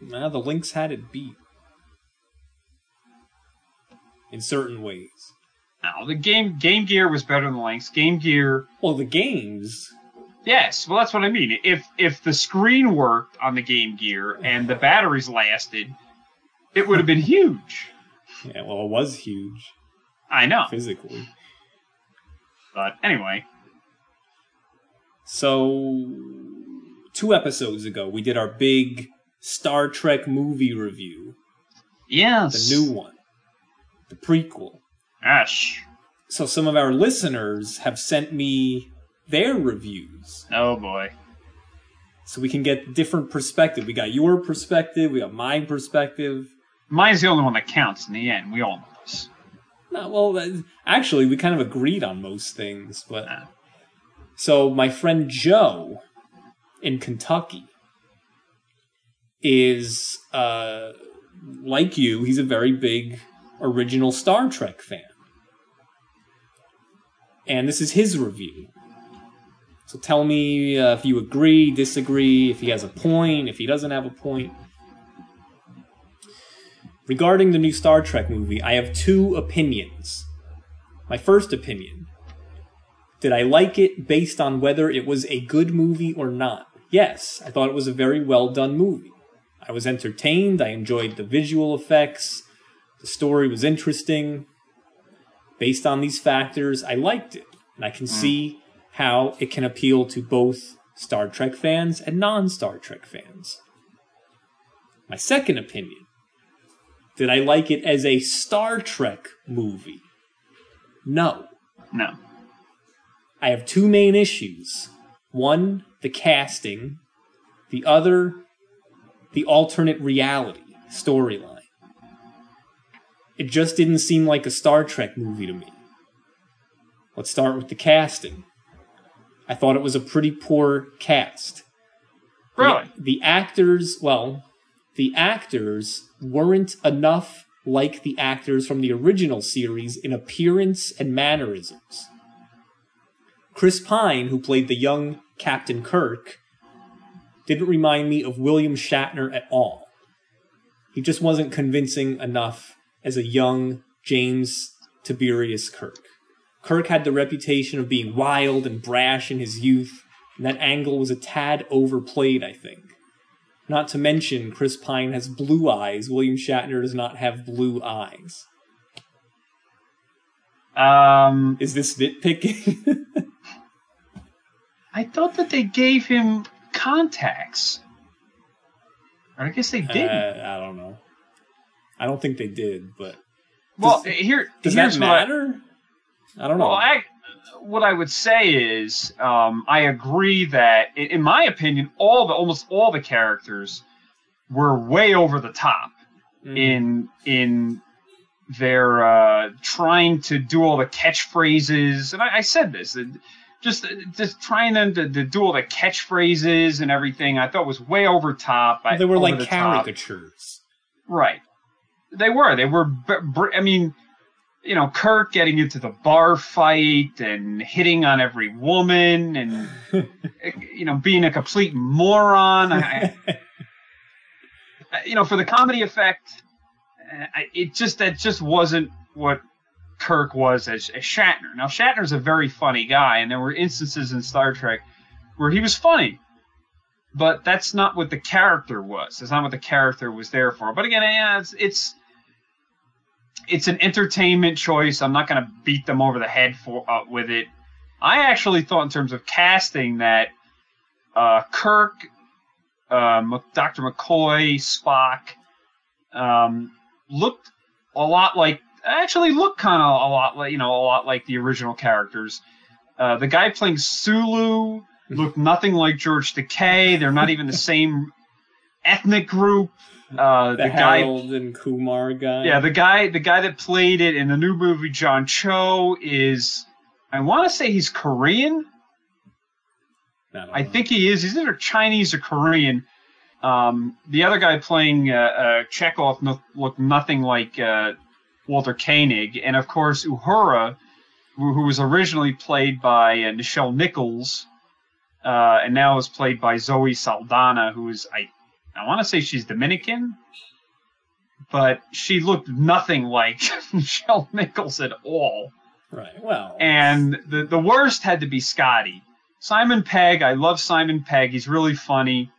nah, the Lynx had it beat in certain ways. Now the game Game Gear was better than the Lynx. Game Gear, Well, the games. yes. Well, that's what I mean. If if the screen worked on the Game Gear and the batteries lasted, it would have been huge. Yeah, well, it was huge I know, physically. but anyway, So, two episodes ago, we did our big Star Trek movie review, yes, the new one, the prequel. Gosh, So, some of our listeners have sent me their reviews oh boy. so we can get different perspective. We got your perspective, we got my perspective. Mine's the only one that counts in the end. We all know this. No, well, uh, actually, we kind of agreed on most things, but Ah. so my friend Joe in Kentucky is uh, like you. He's a very big original Star Trek fan, and this is his review. So tell me uh, if you agree, disagree, if he has a point, if he doesn't have a point. Regarding the new Star Trek movie, I have two opinions. My first opinion did I like it based on whether it was a good movie or not? Yes, I thought it was a very well done movie. I was entertained, I enjoyed the visual effects, the story was interesting. Based on these factors, I liked it, and I can hmm. see how it can appeal to both Star Trek fans and non Star Trek fans. My second opinion did I like it as a Star Trek movie? No. No. I have two main issues. One, the casting. The other, the alternate reality storyline. It just didn't seem like a Star Trek movie to me. Let's start with the casting. I thought it was a pretty poor cast. Really? The, the actors, well, the actors weren't enough like the actors from the original series in appearance and mannerisms. Chris Pine, who played the young Captain Kirk, didn't remind me of William Shatner at all. He just wasn't convincing enough as a young James Tiberius Kirk. Kirk had the reputation of being wild and brash in his youth, and that angle was a tad overplayed, I think. Not to mention, Chris Pine has blue eyes. William Shatner does not have blue eyes. Um, Is this nitpicking? I thought that they gave him contacts. Or I guess they didn't. Uh, I don't know. I don't think they did, but well, does- here does here's that what I- matter? I, don't know. Well, I, what I would say is, um, I agree that, in, in my opinion, all the almost all the characters were way over the top Mhm. in in their uh, trying to do all the catchphrases. And I, I said this, just just trying them to, to do all the catchphrases and everything. I thought was way over top. I- they were like the top. caricatures. Right. They were. They were. I mean, you know, Kirk getting into the bar fight and hitting on every woman and, you know, being a complete moron. I, you know, for the comedy effect, uh, it just, that just wasn't what Kirk was as, as Shatner. Now, Shatner's a very funny guy, and there were instances in Star Trek where he was funny but that's not what the character was. That's not what the character was there for. But again, yeah, it's it's it's an entertainment choice. I'm not going to beat them over the head for uh, with it. I actually thought, in terms of casting, that uh, Kirk, uh, Dr. McCoy, Spock um, looked a lot like actually looked kind of a lot like you know a lot like the original characters. Uh, the guy playing Sulu looked nothing like George Takei. They're not even the same ethnic group. Uh, The, the guy Harold and Kumar guy. Yeah, the guy the guy that played it in the new movie John Cho is I want to say he's Korean. don't I think he is. He's either Chinese or Korean. Um, the other guy playing uh, uh, Chekov no, looked nothing like uh, Walter Koenig, and of course Uhura, who, who was originally played by uh, Nichelle Nichols, uh, and now is played by Zoe Saldana, who is I I want to say she's Dominican, but she looked nothing like Nichelle Nichols at all. Right. Well. And the the worst had to be Scotty. Simon Pegg, I love Simon Pegg. He's really funny.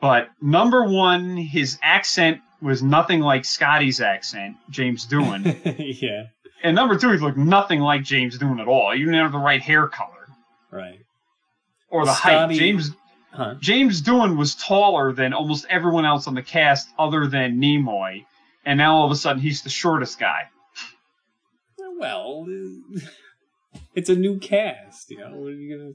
But number one, his accent was nothing like Scotty's accent, James Doohan. yeah. and number two, he looked nothing like James Doohan at all. He didn't have the right hair color Right. or the Scotty- height. James Huh. James Doohan was taller than almost everyone else on the cast other than Nimoy. And now all of a sudden he's the shortest guy. Well, uh, it's a new cast. You know, what are you gonna?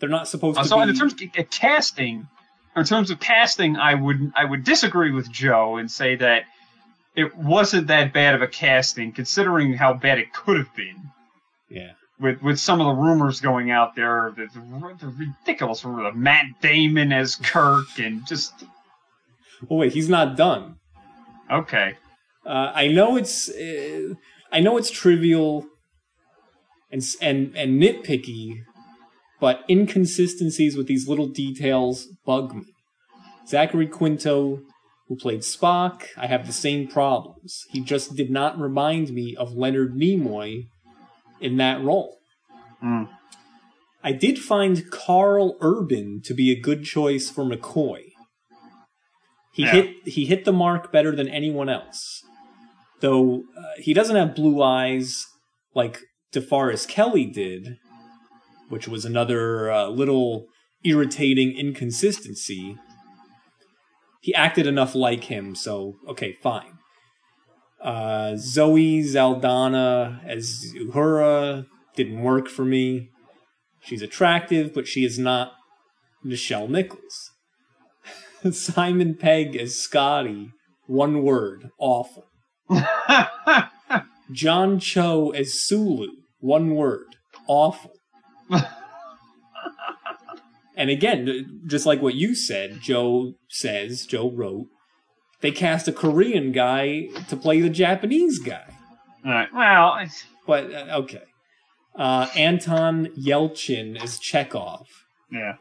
They're not supposed Uh, to so be. in terms of casting, in terms of casting, I would I would disagree with Joe and say that it wasn't that bad of a casting considering how bad it could have been. yeah. With with some of the rumors going out there, the, the, the ridiculous rumor of Matt Damon as Kirk and just Oh wait, he's not done. okay. Uh, I know it's. Uh, I know it's trivial. And and and nitpicky, but inconsistencies with these little details bug me. Zachary Quinto, who played Spock, I have the same problems. He just did not remind me of Leonard Nimoy in that role. Mm. I did find Karl Urban to be a good choice for McCoy. He Yeah. hit he hit the mark better than anyone else. Though uh, he doesn't have blue eyes like DeForest Kelley did, which was another uh, little irritating inconsistency. He acted enough like him, so okay, fine. Uh, Zoe Saldana as Uhura didn't work for me. She's attractive, but she is not Nichelle Nichols. Simon Pegg as Scotty, one word, awful. John Cho as Sulu, one word, awful. and again, just like what you said, Joe says, Joe wrote, they cast a Korean guy to play the Japanese guy. All right. Well, it's, But, uh, okay. Uh, Anton Yelchin as Chekov. yeah.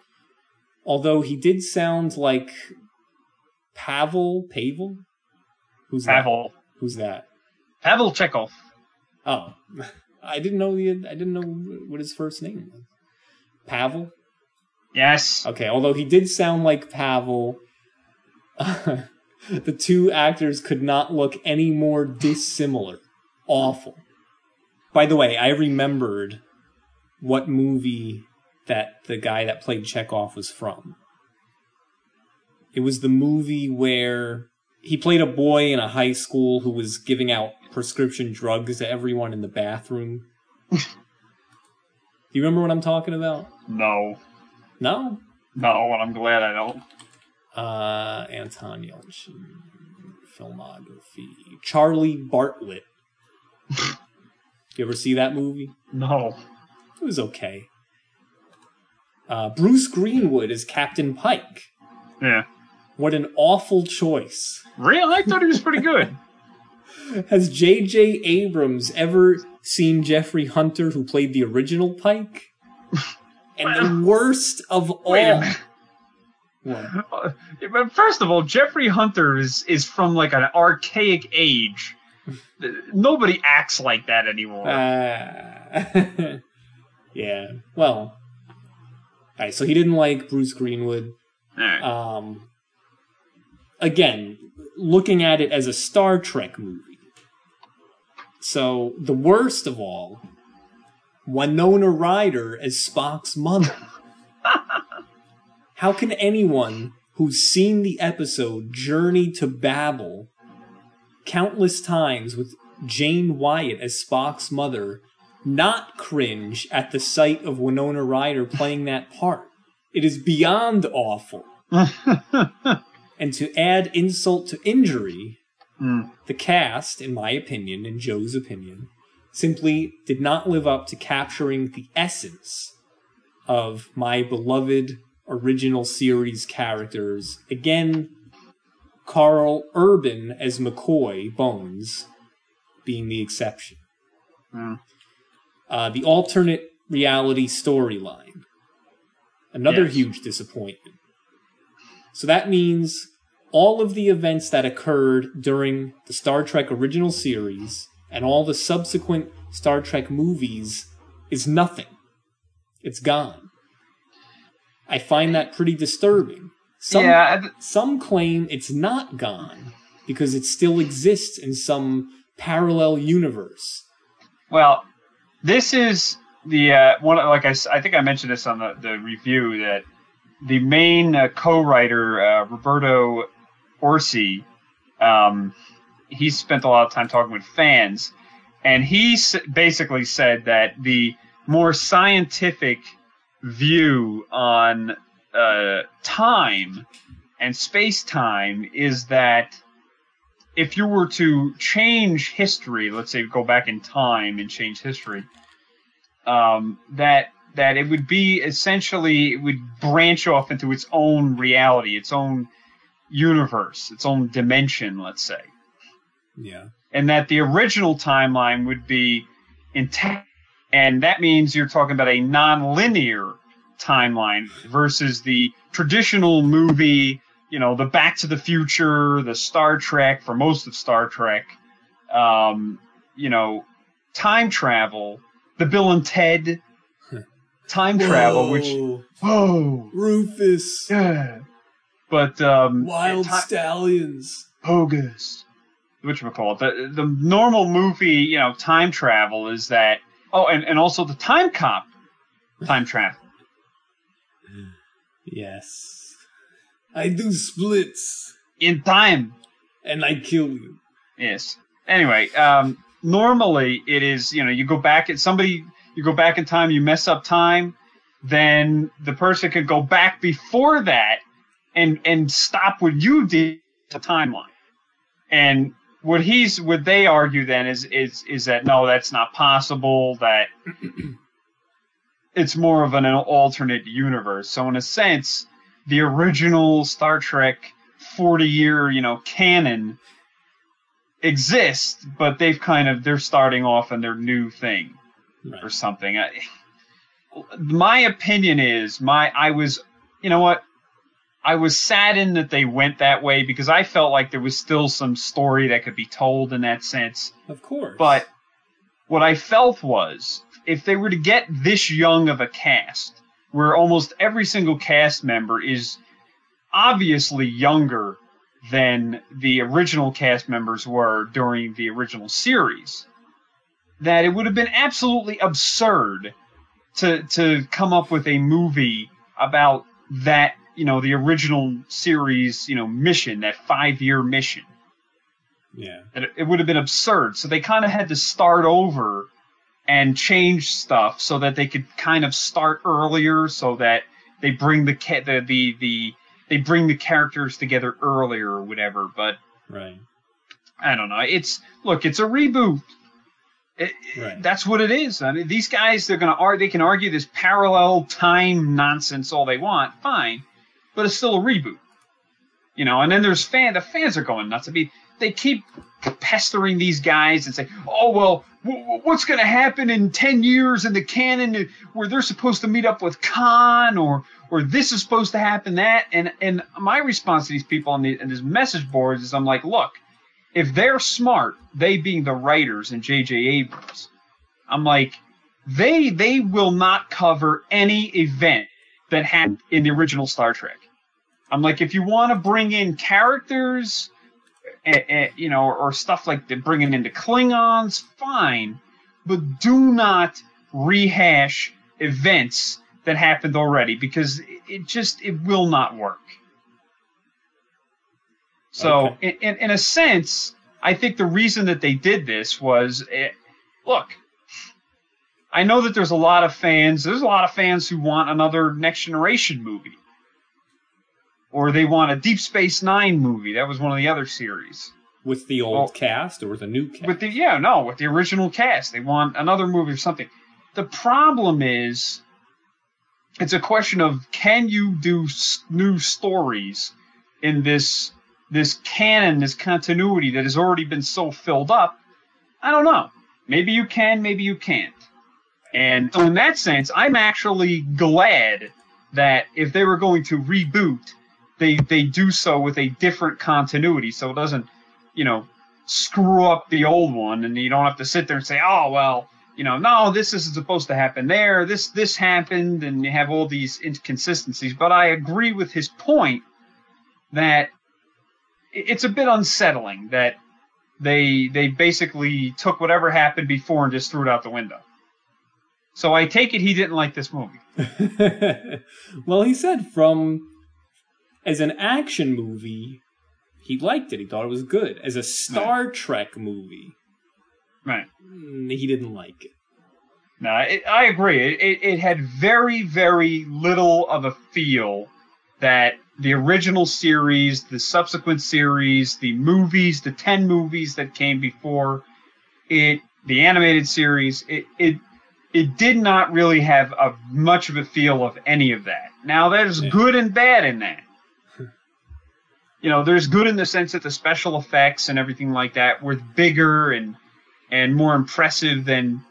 Although he did sound like Pavel, Pavel? Who's that? Pavel Who's that? Pavel Chekov. Oh, I didn't know the I didn't know what his first name was. Pavel. Yes. Okay, although he did sound like Pavel, the two actors could not look any more dissimilar. Awful. By the way, I remembered what movie that the guy that played Chekov was from. It was the movie where he played a boy in a high school who was giving out prescription drugs to everyone in the bathroom. Do you remember what I'm talking about? No. No? No, and I'm glad I don't. Uh, Anton Yelchin. Filmography. Charlie Bartlett. you ever see that movie? No. It was okay. Uh, Bruce Greenwood is Captain Pike. Yeah. What an awful choice. Really? I thought he was pretty good. Has J.J. Abrams ever seen Jeffrey Hunter, who played the original Pike? And the worst of all. Wait a minute. What? But first of all, Jeffrey Hunter is is from like an archaic age. Nobody acts like that anymore. Uh, yeah. Well. Alright, so he didn't like Bruce Greenwood. Um, again, looking at it as a Star Trek movie. So, the worst of all, Winona Ryder as Spock's mother. How can anyone who's seen the episode Journey to Babel countless times with Jane Wyatt as Spock's mother not cringe at the sight of Winona Ryder playing that part. It is beyond awful. and to add insult to injury, hmm. the cast, in my opinion, in Joe's opinion, simply did not live up to capturing the essence of my beloved original series characters. Again, Karl Urban as McCoy Bones being the exception. Uh, the alternate reality storyline. Another Yes. huge disappointment. So that means all of the events that occurred during the Star Trek original series and all the subsequent Star Trek movies is nothing. It's gone. I find that pretty disturbing. Some, Yeah, th- some claim it's not gone because it still exists in some parallel universe. Well, this is the uh, one. Like I, I think I mentioned this on the, the review that the main uh, co-writer uh, Roberto Orci, um, he spent a lot of time talking with fans, and he s- basically said that the more scientific view on uh, time and space time is that if you were to change history, let's say go back in time and change history, um, that that it would be essentially it would branch off into its own reality, its own universe, its own dimension, let's say, Yeah. and that the original timeline would be intact, and that means you're talking about a non-linear timeline versus the traditional movie you know, the Back to the Future, the Star Trek, for most of Star Trek, um, you know, time travel, the Bill and Ted time travel, which whoa, Rufus, yeah, but um, Wyld Stallyns. Bogus. Which we call it. The the normal movie, you know, time travel is that. Oh, and, and also the time cop, time trap. Yes. I do splits in time. and I kill you. Yes. Anyway, um, normally it is you know you go back at somebody you go back in time you mess up time, then the person can go back before that and and stop what you did to timeline. And what he's what they argue then is is is that no that's not possible that it's more of an alternate universe. So in a sense, the original Star Trek 40 year, you know, canon exists, but they've kind of they're starting off on their new thing or something. I, my opinion is my I was you know what I was saddened that they went that way because I felt like there was still some story that could be told in that sense. Of course. But what I felt was if they were to get this young of a cast, where almost every single cast member is obviously younger than the original cast members were during the original series, that it would have been absolutely absurd to to come up with a movie about that, you know, the original series, you know, mission, that five year mission yeah. it, it would have been absurd. So they kind of had to start over and change stuff so that they could kind of start earlier, so that they bring the ca- the the, the they bring the characters together earlier or whatever. But Right. I don't know. It's look, it's a reboot. It, Right. That's what it is. I mean, these guys they're gonna ar- they can argue this parallel time nonsense all they want, fine, but it's still a reboot. You know, and then there's fan the fans are going nuts. I mean, they keep pestering these guys and say, "Oh well, w- what's going to happen in ten years in the canon where they're supposed to meet up with Khan or or this is supposed to happen that?" And and my response to these people on, the, on these message boards is, I'm like, look, if they're smart, they being the writers and J.J. Abrams, I'm like, they they will not cover any event that happened in the original Star Trek. I'm like, if you want to bring in characters, eh, eh, you know, or, or stuff like the bringing into Klingons, fine, but do not rehash events that happened already because it, it just it will not work. So, Okay. in, in in a sense, I think the reason that they did this was, eh, look, I know that there's a lot of fans. There's a lot of fans who want another Next Generation movie, or they want a Deep Space Nine movie. That was one of the other series. With the old Well- cast or with a new cast? With the yeah, no, with the original cast, they want another movie or something. The problem is, it's a question of can you do new stories in this this canon, this continuity that has already been so filled up. I don't know. Maybe you can, maybe you can't. And so in that sense, I'm actually glad that if they were going to reboot, they they do so with a different continuity, so it doesn't, you know, screw up the old one, and you don't have to sit there and say, oh well, you know, no, this isn't supposed to happen there, this this happened, and you have all these inconsistencies. But I agree with his point that it's a bit unsettling that they they basically took whatever happened before and just threw it out the window. So I take it he didn't like this movie. well, he said from as an action movie, he liked it. He thought it was good. As a Star Trek movie, Right. mm, he didn't like it. No, it, I agree. It, it, it had very, very little of a feel that the original series, the subsequent series, the movies, the 10 movies that came before it, the animated series, it, it, it did not really have a, much of a feel of any of that. Now, there's Yeah. good and bad in that. you know, there's good in the sense that the special effects and everything like that were bigger and, and more impressive than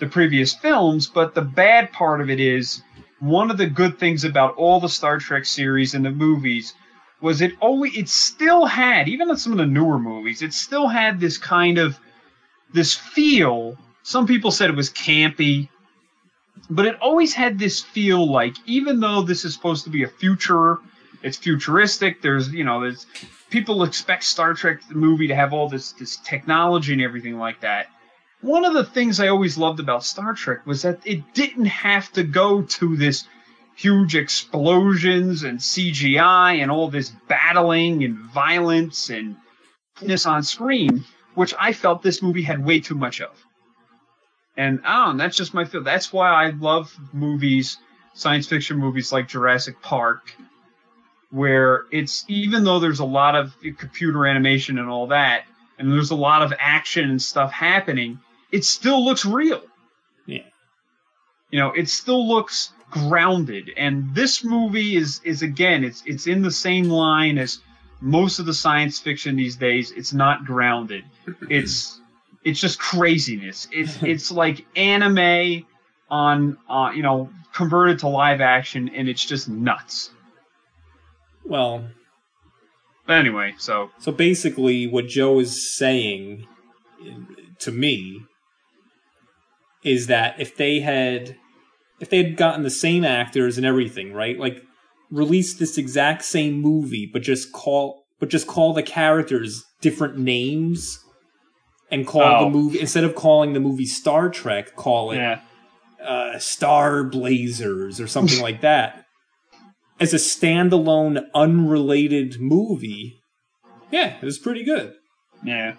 the previous films, but the bad part of it is one of the good things about all the Star Trek series and the movies was it always it still had even in some of the newer movies it still had this kind of this feel some people said it was campy but it always had this feel like even though this is supposed to be a future it's futuristic there's you know there's people expect Star Trek the movie to have all this this technology and everything like that one of the things I always loved about Star Trek was that it didn't have to go to this huge explosions and CGI and all this battling and violence and this on screen, which I felt this movie had way too much of. And I don't know, that's just my feel. That's why I love movies, science fiction movies like Jurassic Park, where it's even though there's a lot of computer animation and all that, and there's a lot of action and stuff happening, it still looks real. Yeah. You know, it still looks grounded. And this movie is is again, it's it's in the same line as most of the science fiction these days. It's not grounded. It's it's just craziness. It's it's like anime on uh, you know converted to live action, and it's just nuts. Well, But anyway, so so basically, what Joe is saying to me is that if they had if they had gotten the same actors and everything, right? Like release this exact same movie but just call but just call the characters different names and call Oh. the movie instead of calling the movie Star Trek, call it yeah, uh, Star Blazers or something like that. As a standalone, unrelated movie, yeah, it was pretty good. yeah,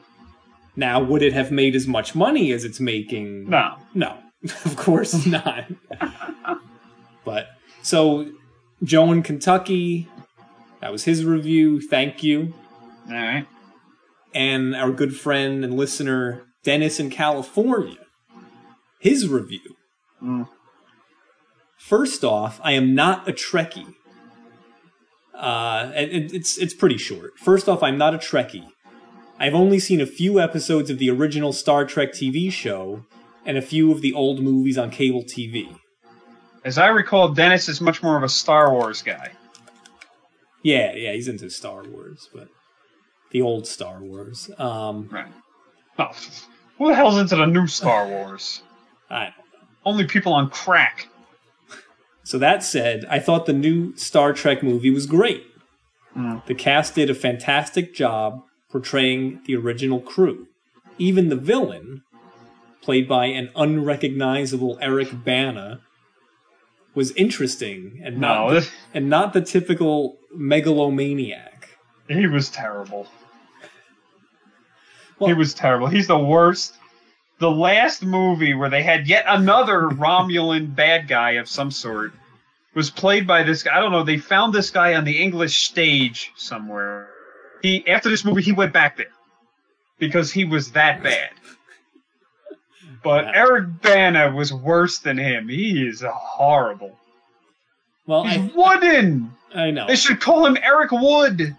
Now, would it have made as much money as it's making? no, No, of course not. but so, Joe in Kentucky, that was his review. Thank you. all right, And our good friend and listener, Dennis in California, his review. Mm. First off, I am not a Trekkie. Uh, and it's it's pretty short. First off, I'm not a Trekkie. I've only seen a few episodes of the original Star Trek TV show and a few of the old movies on cable TV. As I recall, Dennis is much more of a Star Wars guy. Yeah, yeah, he's into Star Wars, but the old Star Wars. Um, Right. Oh, who the hell's into the new Star Wars? I Only people on crack. So that said, I thought the new Star Trek movie was great. Mm. The cast did a fantastic job portraying the original crew. Even the villain, played by an unrecognizable Eric Bana, was interesting and not No, the, and not the typical megalomaniac. he was terrible. Well- he was terrible. He's the worst. the last movie where they had yet another Romulan bad guy of some sort was played by this guy. I don't know. They found this guy on the English stage somewhere. He after this movie he went back there because he was that bad. But Eric Bana was worse than him. He is horrible. Well, He's I, wooden. I know. They should call him Eric Wood.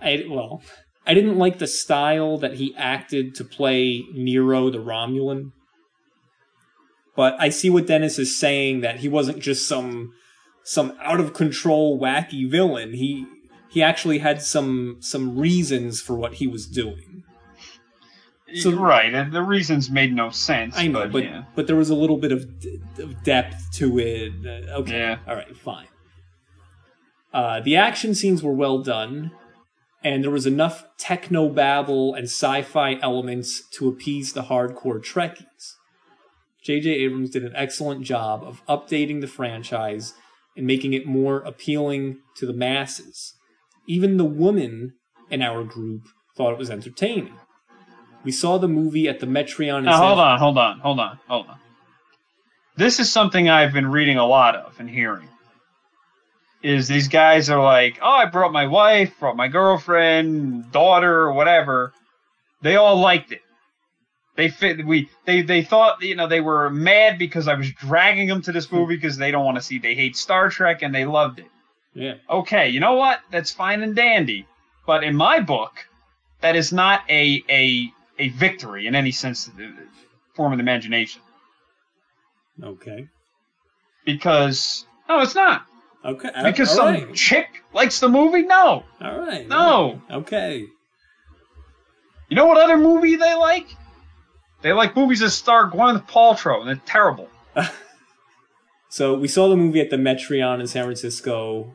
I well, I didn't like the style that he acted to play Nero the Romulan. But I see what Dennis is saying that he wasn't just some some out of control wacky villain. He he actually had some some reasons for what he was doing. So- right, and the reasons made no sense. I know, but, but yeah. but there was a little bit of, d- of depth to it. Uh, okay, Yeah. all right, fine. Uh, the action scenes were well done, and there was enough techno babble and sci-fi elements to appease the hardcore Trekkies. J.J. Abrams did an excellent job of updating the franchise and making it more appealing to the masses. Even the women in our group thought it was entertaining. We saw the movie at the Metreon. Now, hold on, hold on, hold on, hold on. This is something I've been reading a lot of and hearing. Is these guys are like, oh, I brought my wife, brought my girlfriend, daughter, or whatever. They all liked it. They fit. We they they thought you know they were mad because I was dragging them to this hmm. movie because they don't want to see. They hate Star Trek and they loved it. Yeah. Okay, you know what? That's fine and dandy. But in my book, that is not a a a victory in any sense of the form of the imagination. Okay. Because no, it's not. Okay. Uh, because all some right. chick likes the movie. No. All right. No. all right. Okay. You know what other movie they like? They like movies that star Gwyneth Paltrow, and they're terrible. So we saw the movie at the Metreon in San Francisco,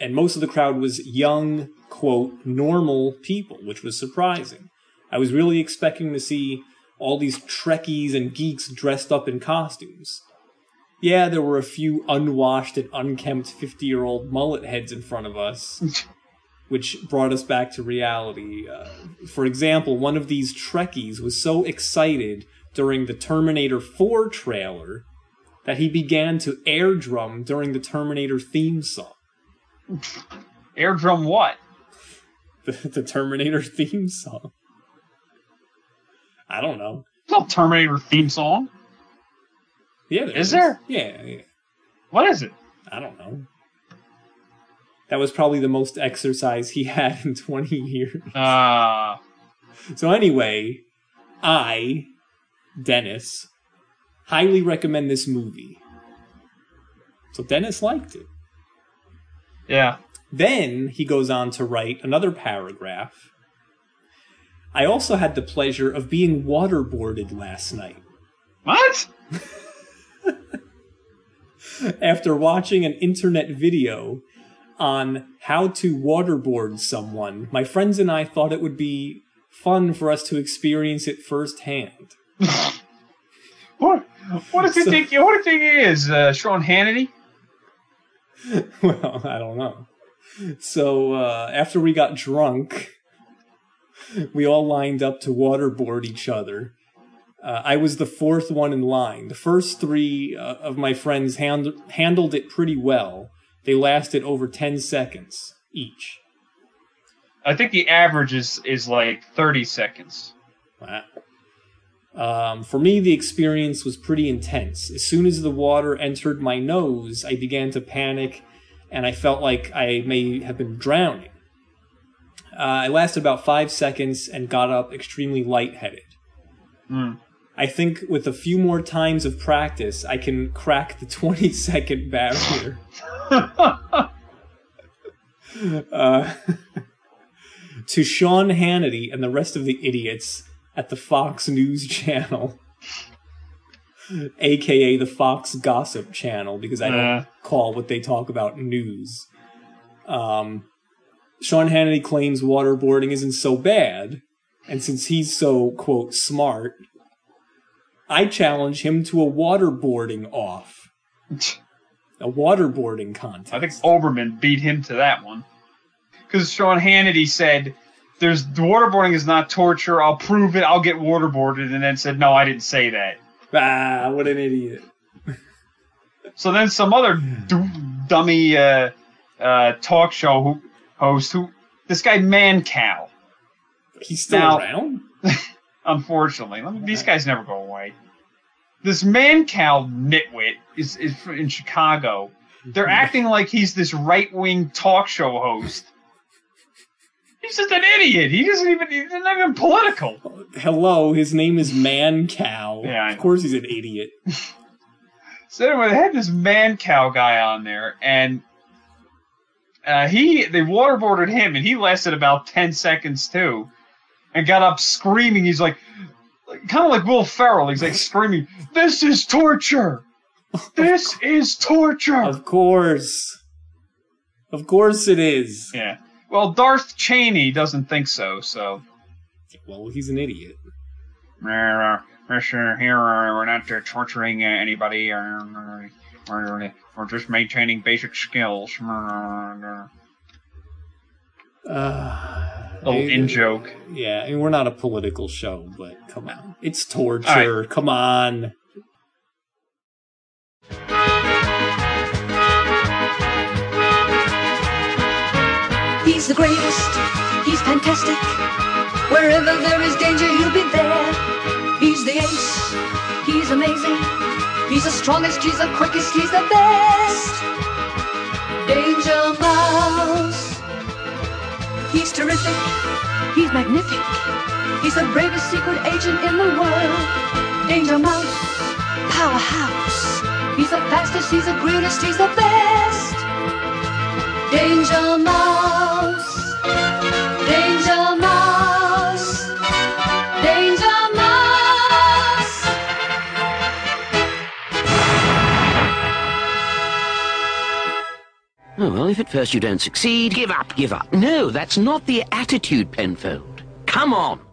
and most of the crowd was young, quote, normal people, which was surprising. I was really expecting to see all these Trekkies and geeks dressed up in costumes. Yeah, there were a few unwashed and unkempt 50 year old mullet heads in front of us, which brought us back to reality. Uh, for example, one of these Trekkies was so excited during the Terminator 4 trailer that he began to air drum during the Terminator theme song. Air drum what? The, the Terminator theme song. I don't know. It's not Terminator theme song. Yeah, there Is there? Yeah, yeah. What is it? I don't know. That was probably the most exercise he had in 20 years. Uh, So anyway, I, Dennis, highly recommend this movie. So Dennis liked it. yeah. Then he goes on to write another paragraph. I also had the pleasure of being waterboarded last night. What? After watching an internet video on how to waterboard someone, my friends and I thought it would be fun for us to experience it firsthand. What? What does So- think? What do you think he is? Uh, Sean Hannity? well, I don't know. So uh, after we got drunk, we all lined up to waterboard each other. Uh, I was the fourth one in line. The first three uh, of my friends hand- handled it pretty well. They lasted over 10 seconds each. I think the average is is like thirty seconds. Wow. Um, for me, the experience was pretty intense. As soon as the water entered my nose, I began to panic, and I felt like I may have been drowning. Uh, I lasted about five seconds and got up extremely lightheaded. Hmm. I think with a few more times of practice, I can crack the 20 second barrier. uh, to Sean Hannity and the rest of the idiots at the Fox News channel, aka the Fox Gossip channel, because I don't Uh. call what they talk about news. Um, Sean Hannity claims waterboarding isn't so bad, and since he's so, quote, smart, I challenge him to a waterboarding off. A waterboarding contest. I think Olbermann beat him to that one. Because Sean Hannity said there's waterboarding is not torture. I'll prove it. I'll get waterboarded, and then said, no, I didn't say that. Ah, what an idiot. So then some other d- dummy uh, uh, talk show who, host who this guy Mancow. He's still Now- around? Unfortunately, these guys never go away. This Mancow nitwit is is in Chicago. They're acting like he's this right wing talk show host. He's just an idiot. He doesn't even he's not even political. Hello, his name is Man Cow. Yeah, of course he's an idiot. So anyway, they had this man cow guy on there, and uh, he they waterboarded him, and he lasted about ten seconds too, and got up screaming. He's like, kind of like Will Ferrell. He's like screaming, "This is torture! This is torture!" Of course. Of course it is. Yeah. Well, Darth Cheney doesn't think so. So, Well, he's an idiot. here we're not uh, torturing uh, anybody. Uh, we're, we're just maintaining basic skills. Uh, Oh, Little in joke. Yeah, I mean, we're not a political show, but come on. It's torture. Come on. He's the greatest, he's fantastic. Wherever there is danger, he'll be there. He's the ace, he's amazing. He's the strongest, he's the quickest, he's the best. Danger Mouse. He's terrific, he's magnific. He's the bravest secret agent in the world. Danger Mouse, powerhouse. He's the fastest, he's the greatest, he's the best. Danger Mouse. Oh, well, if at first you don't succeed, give up, give up. No, that's not the attitude, Penfold. Come on.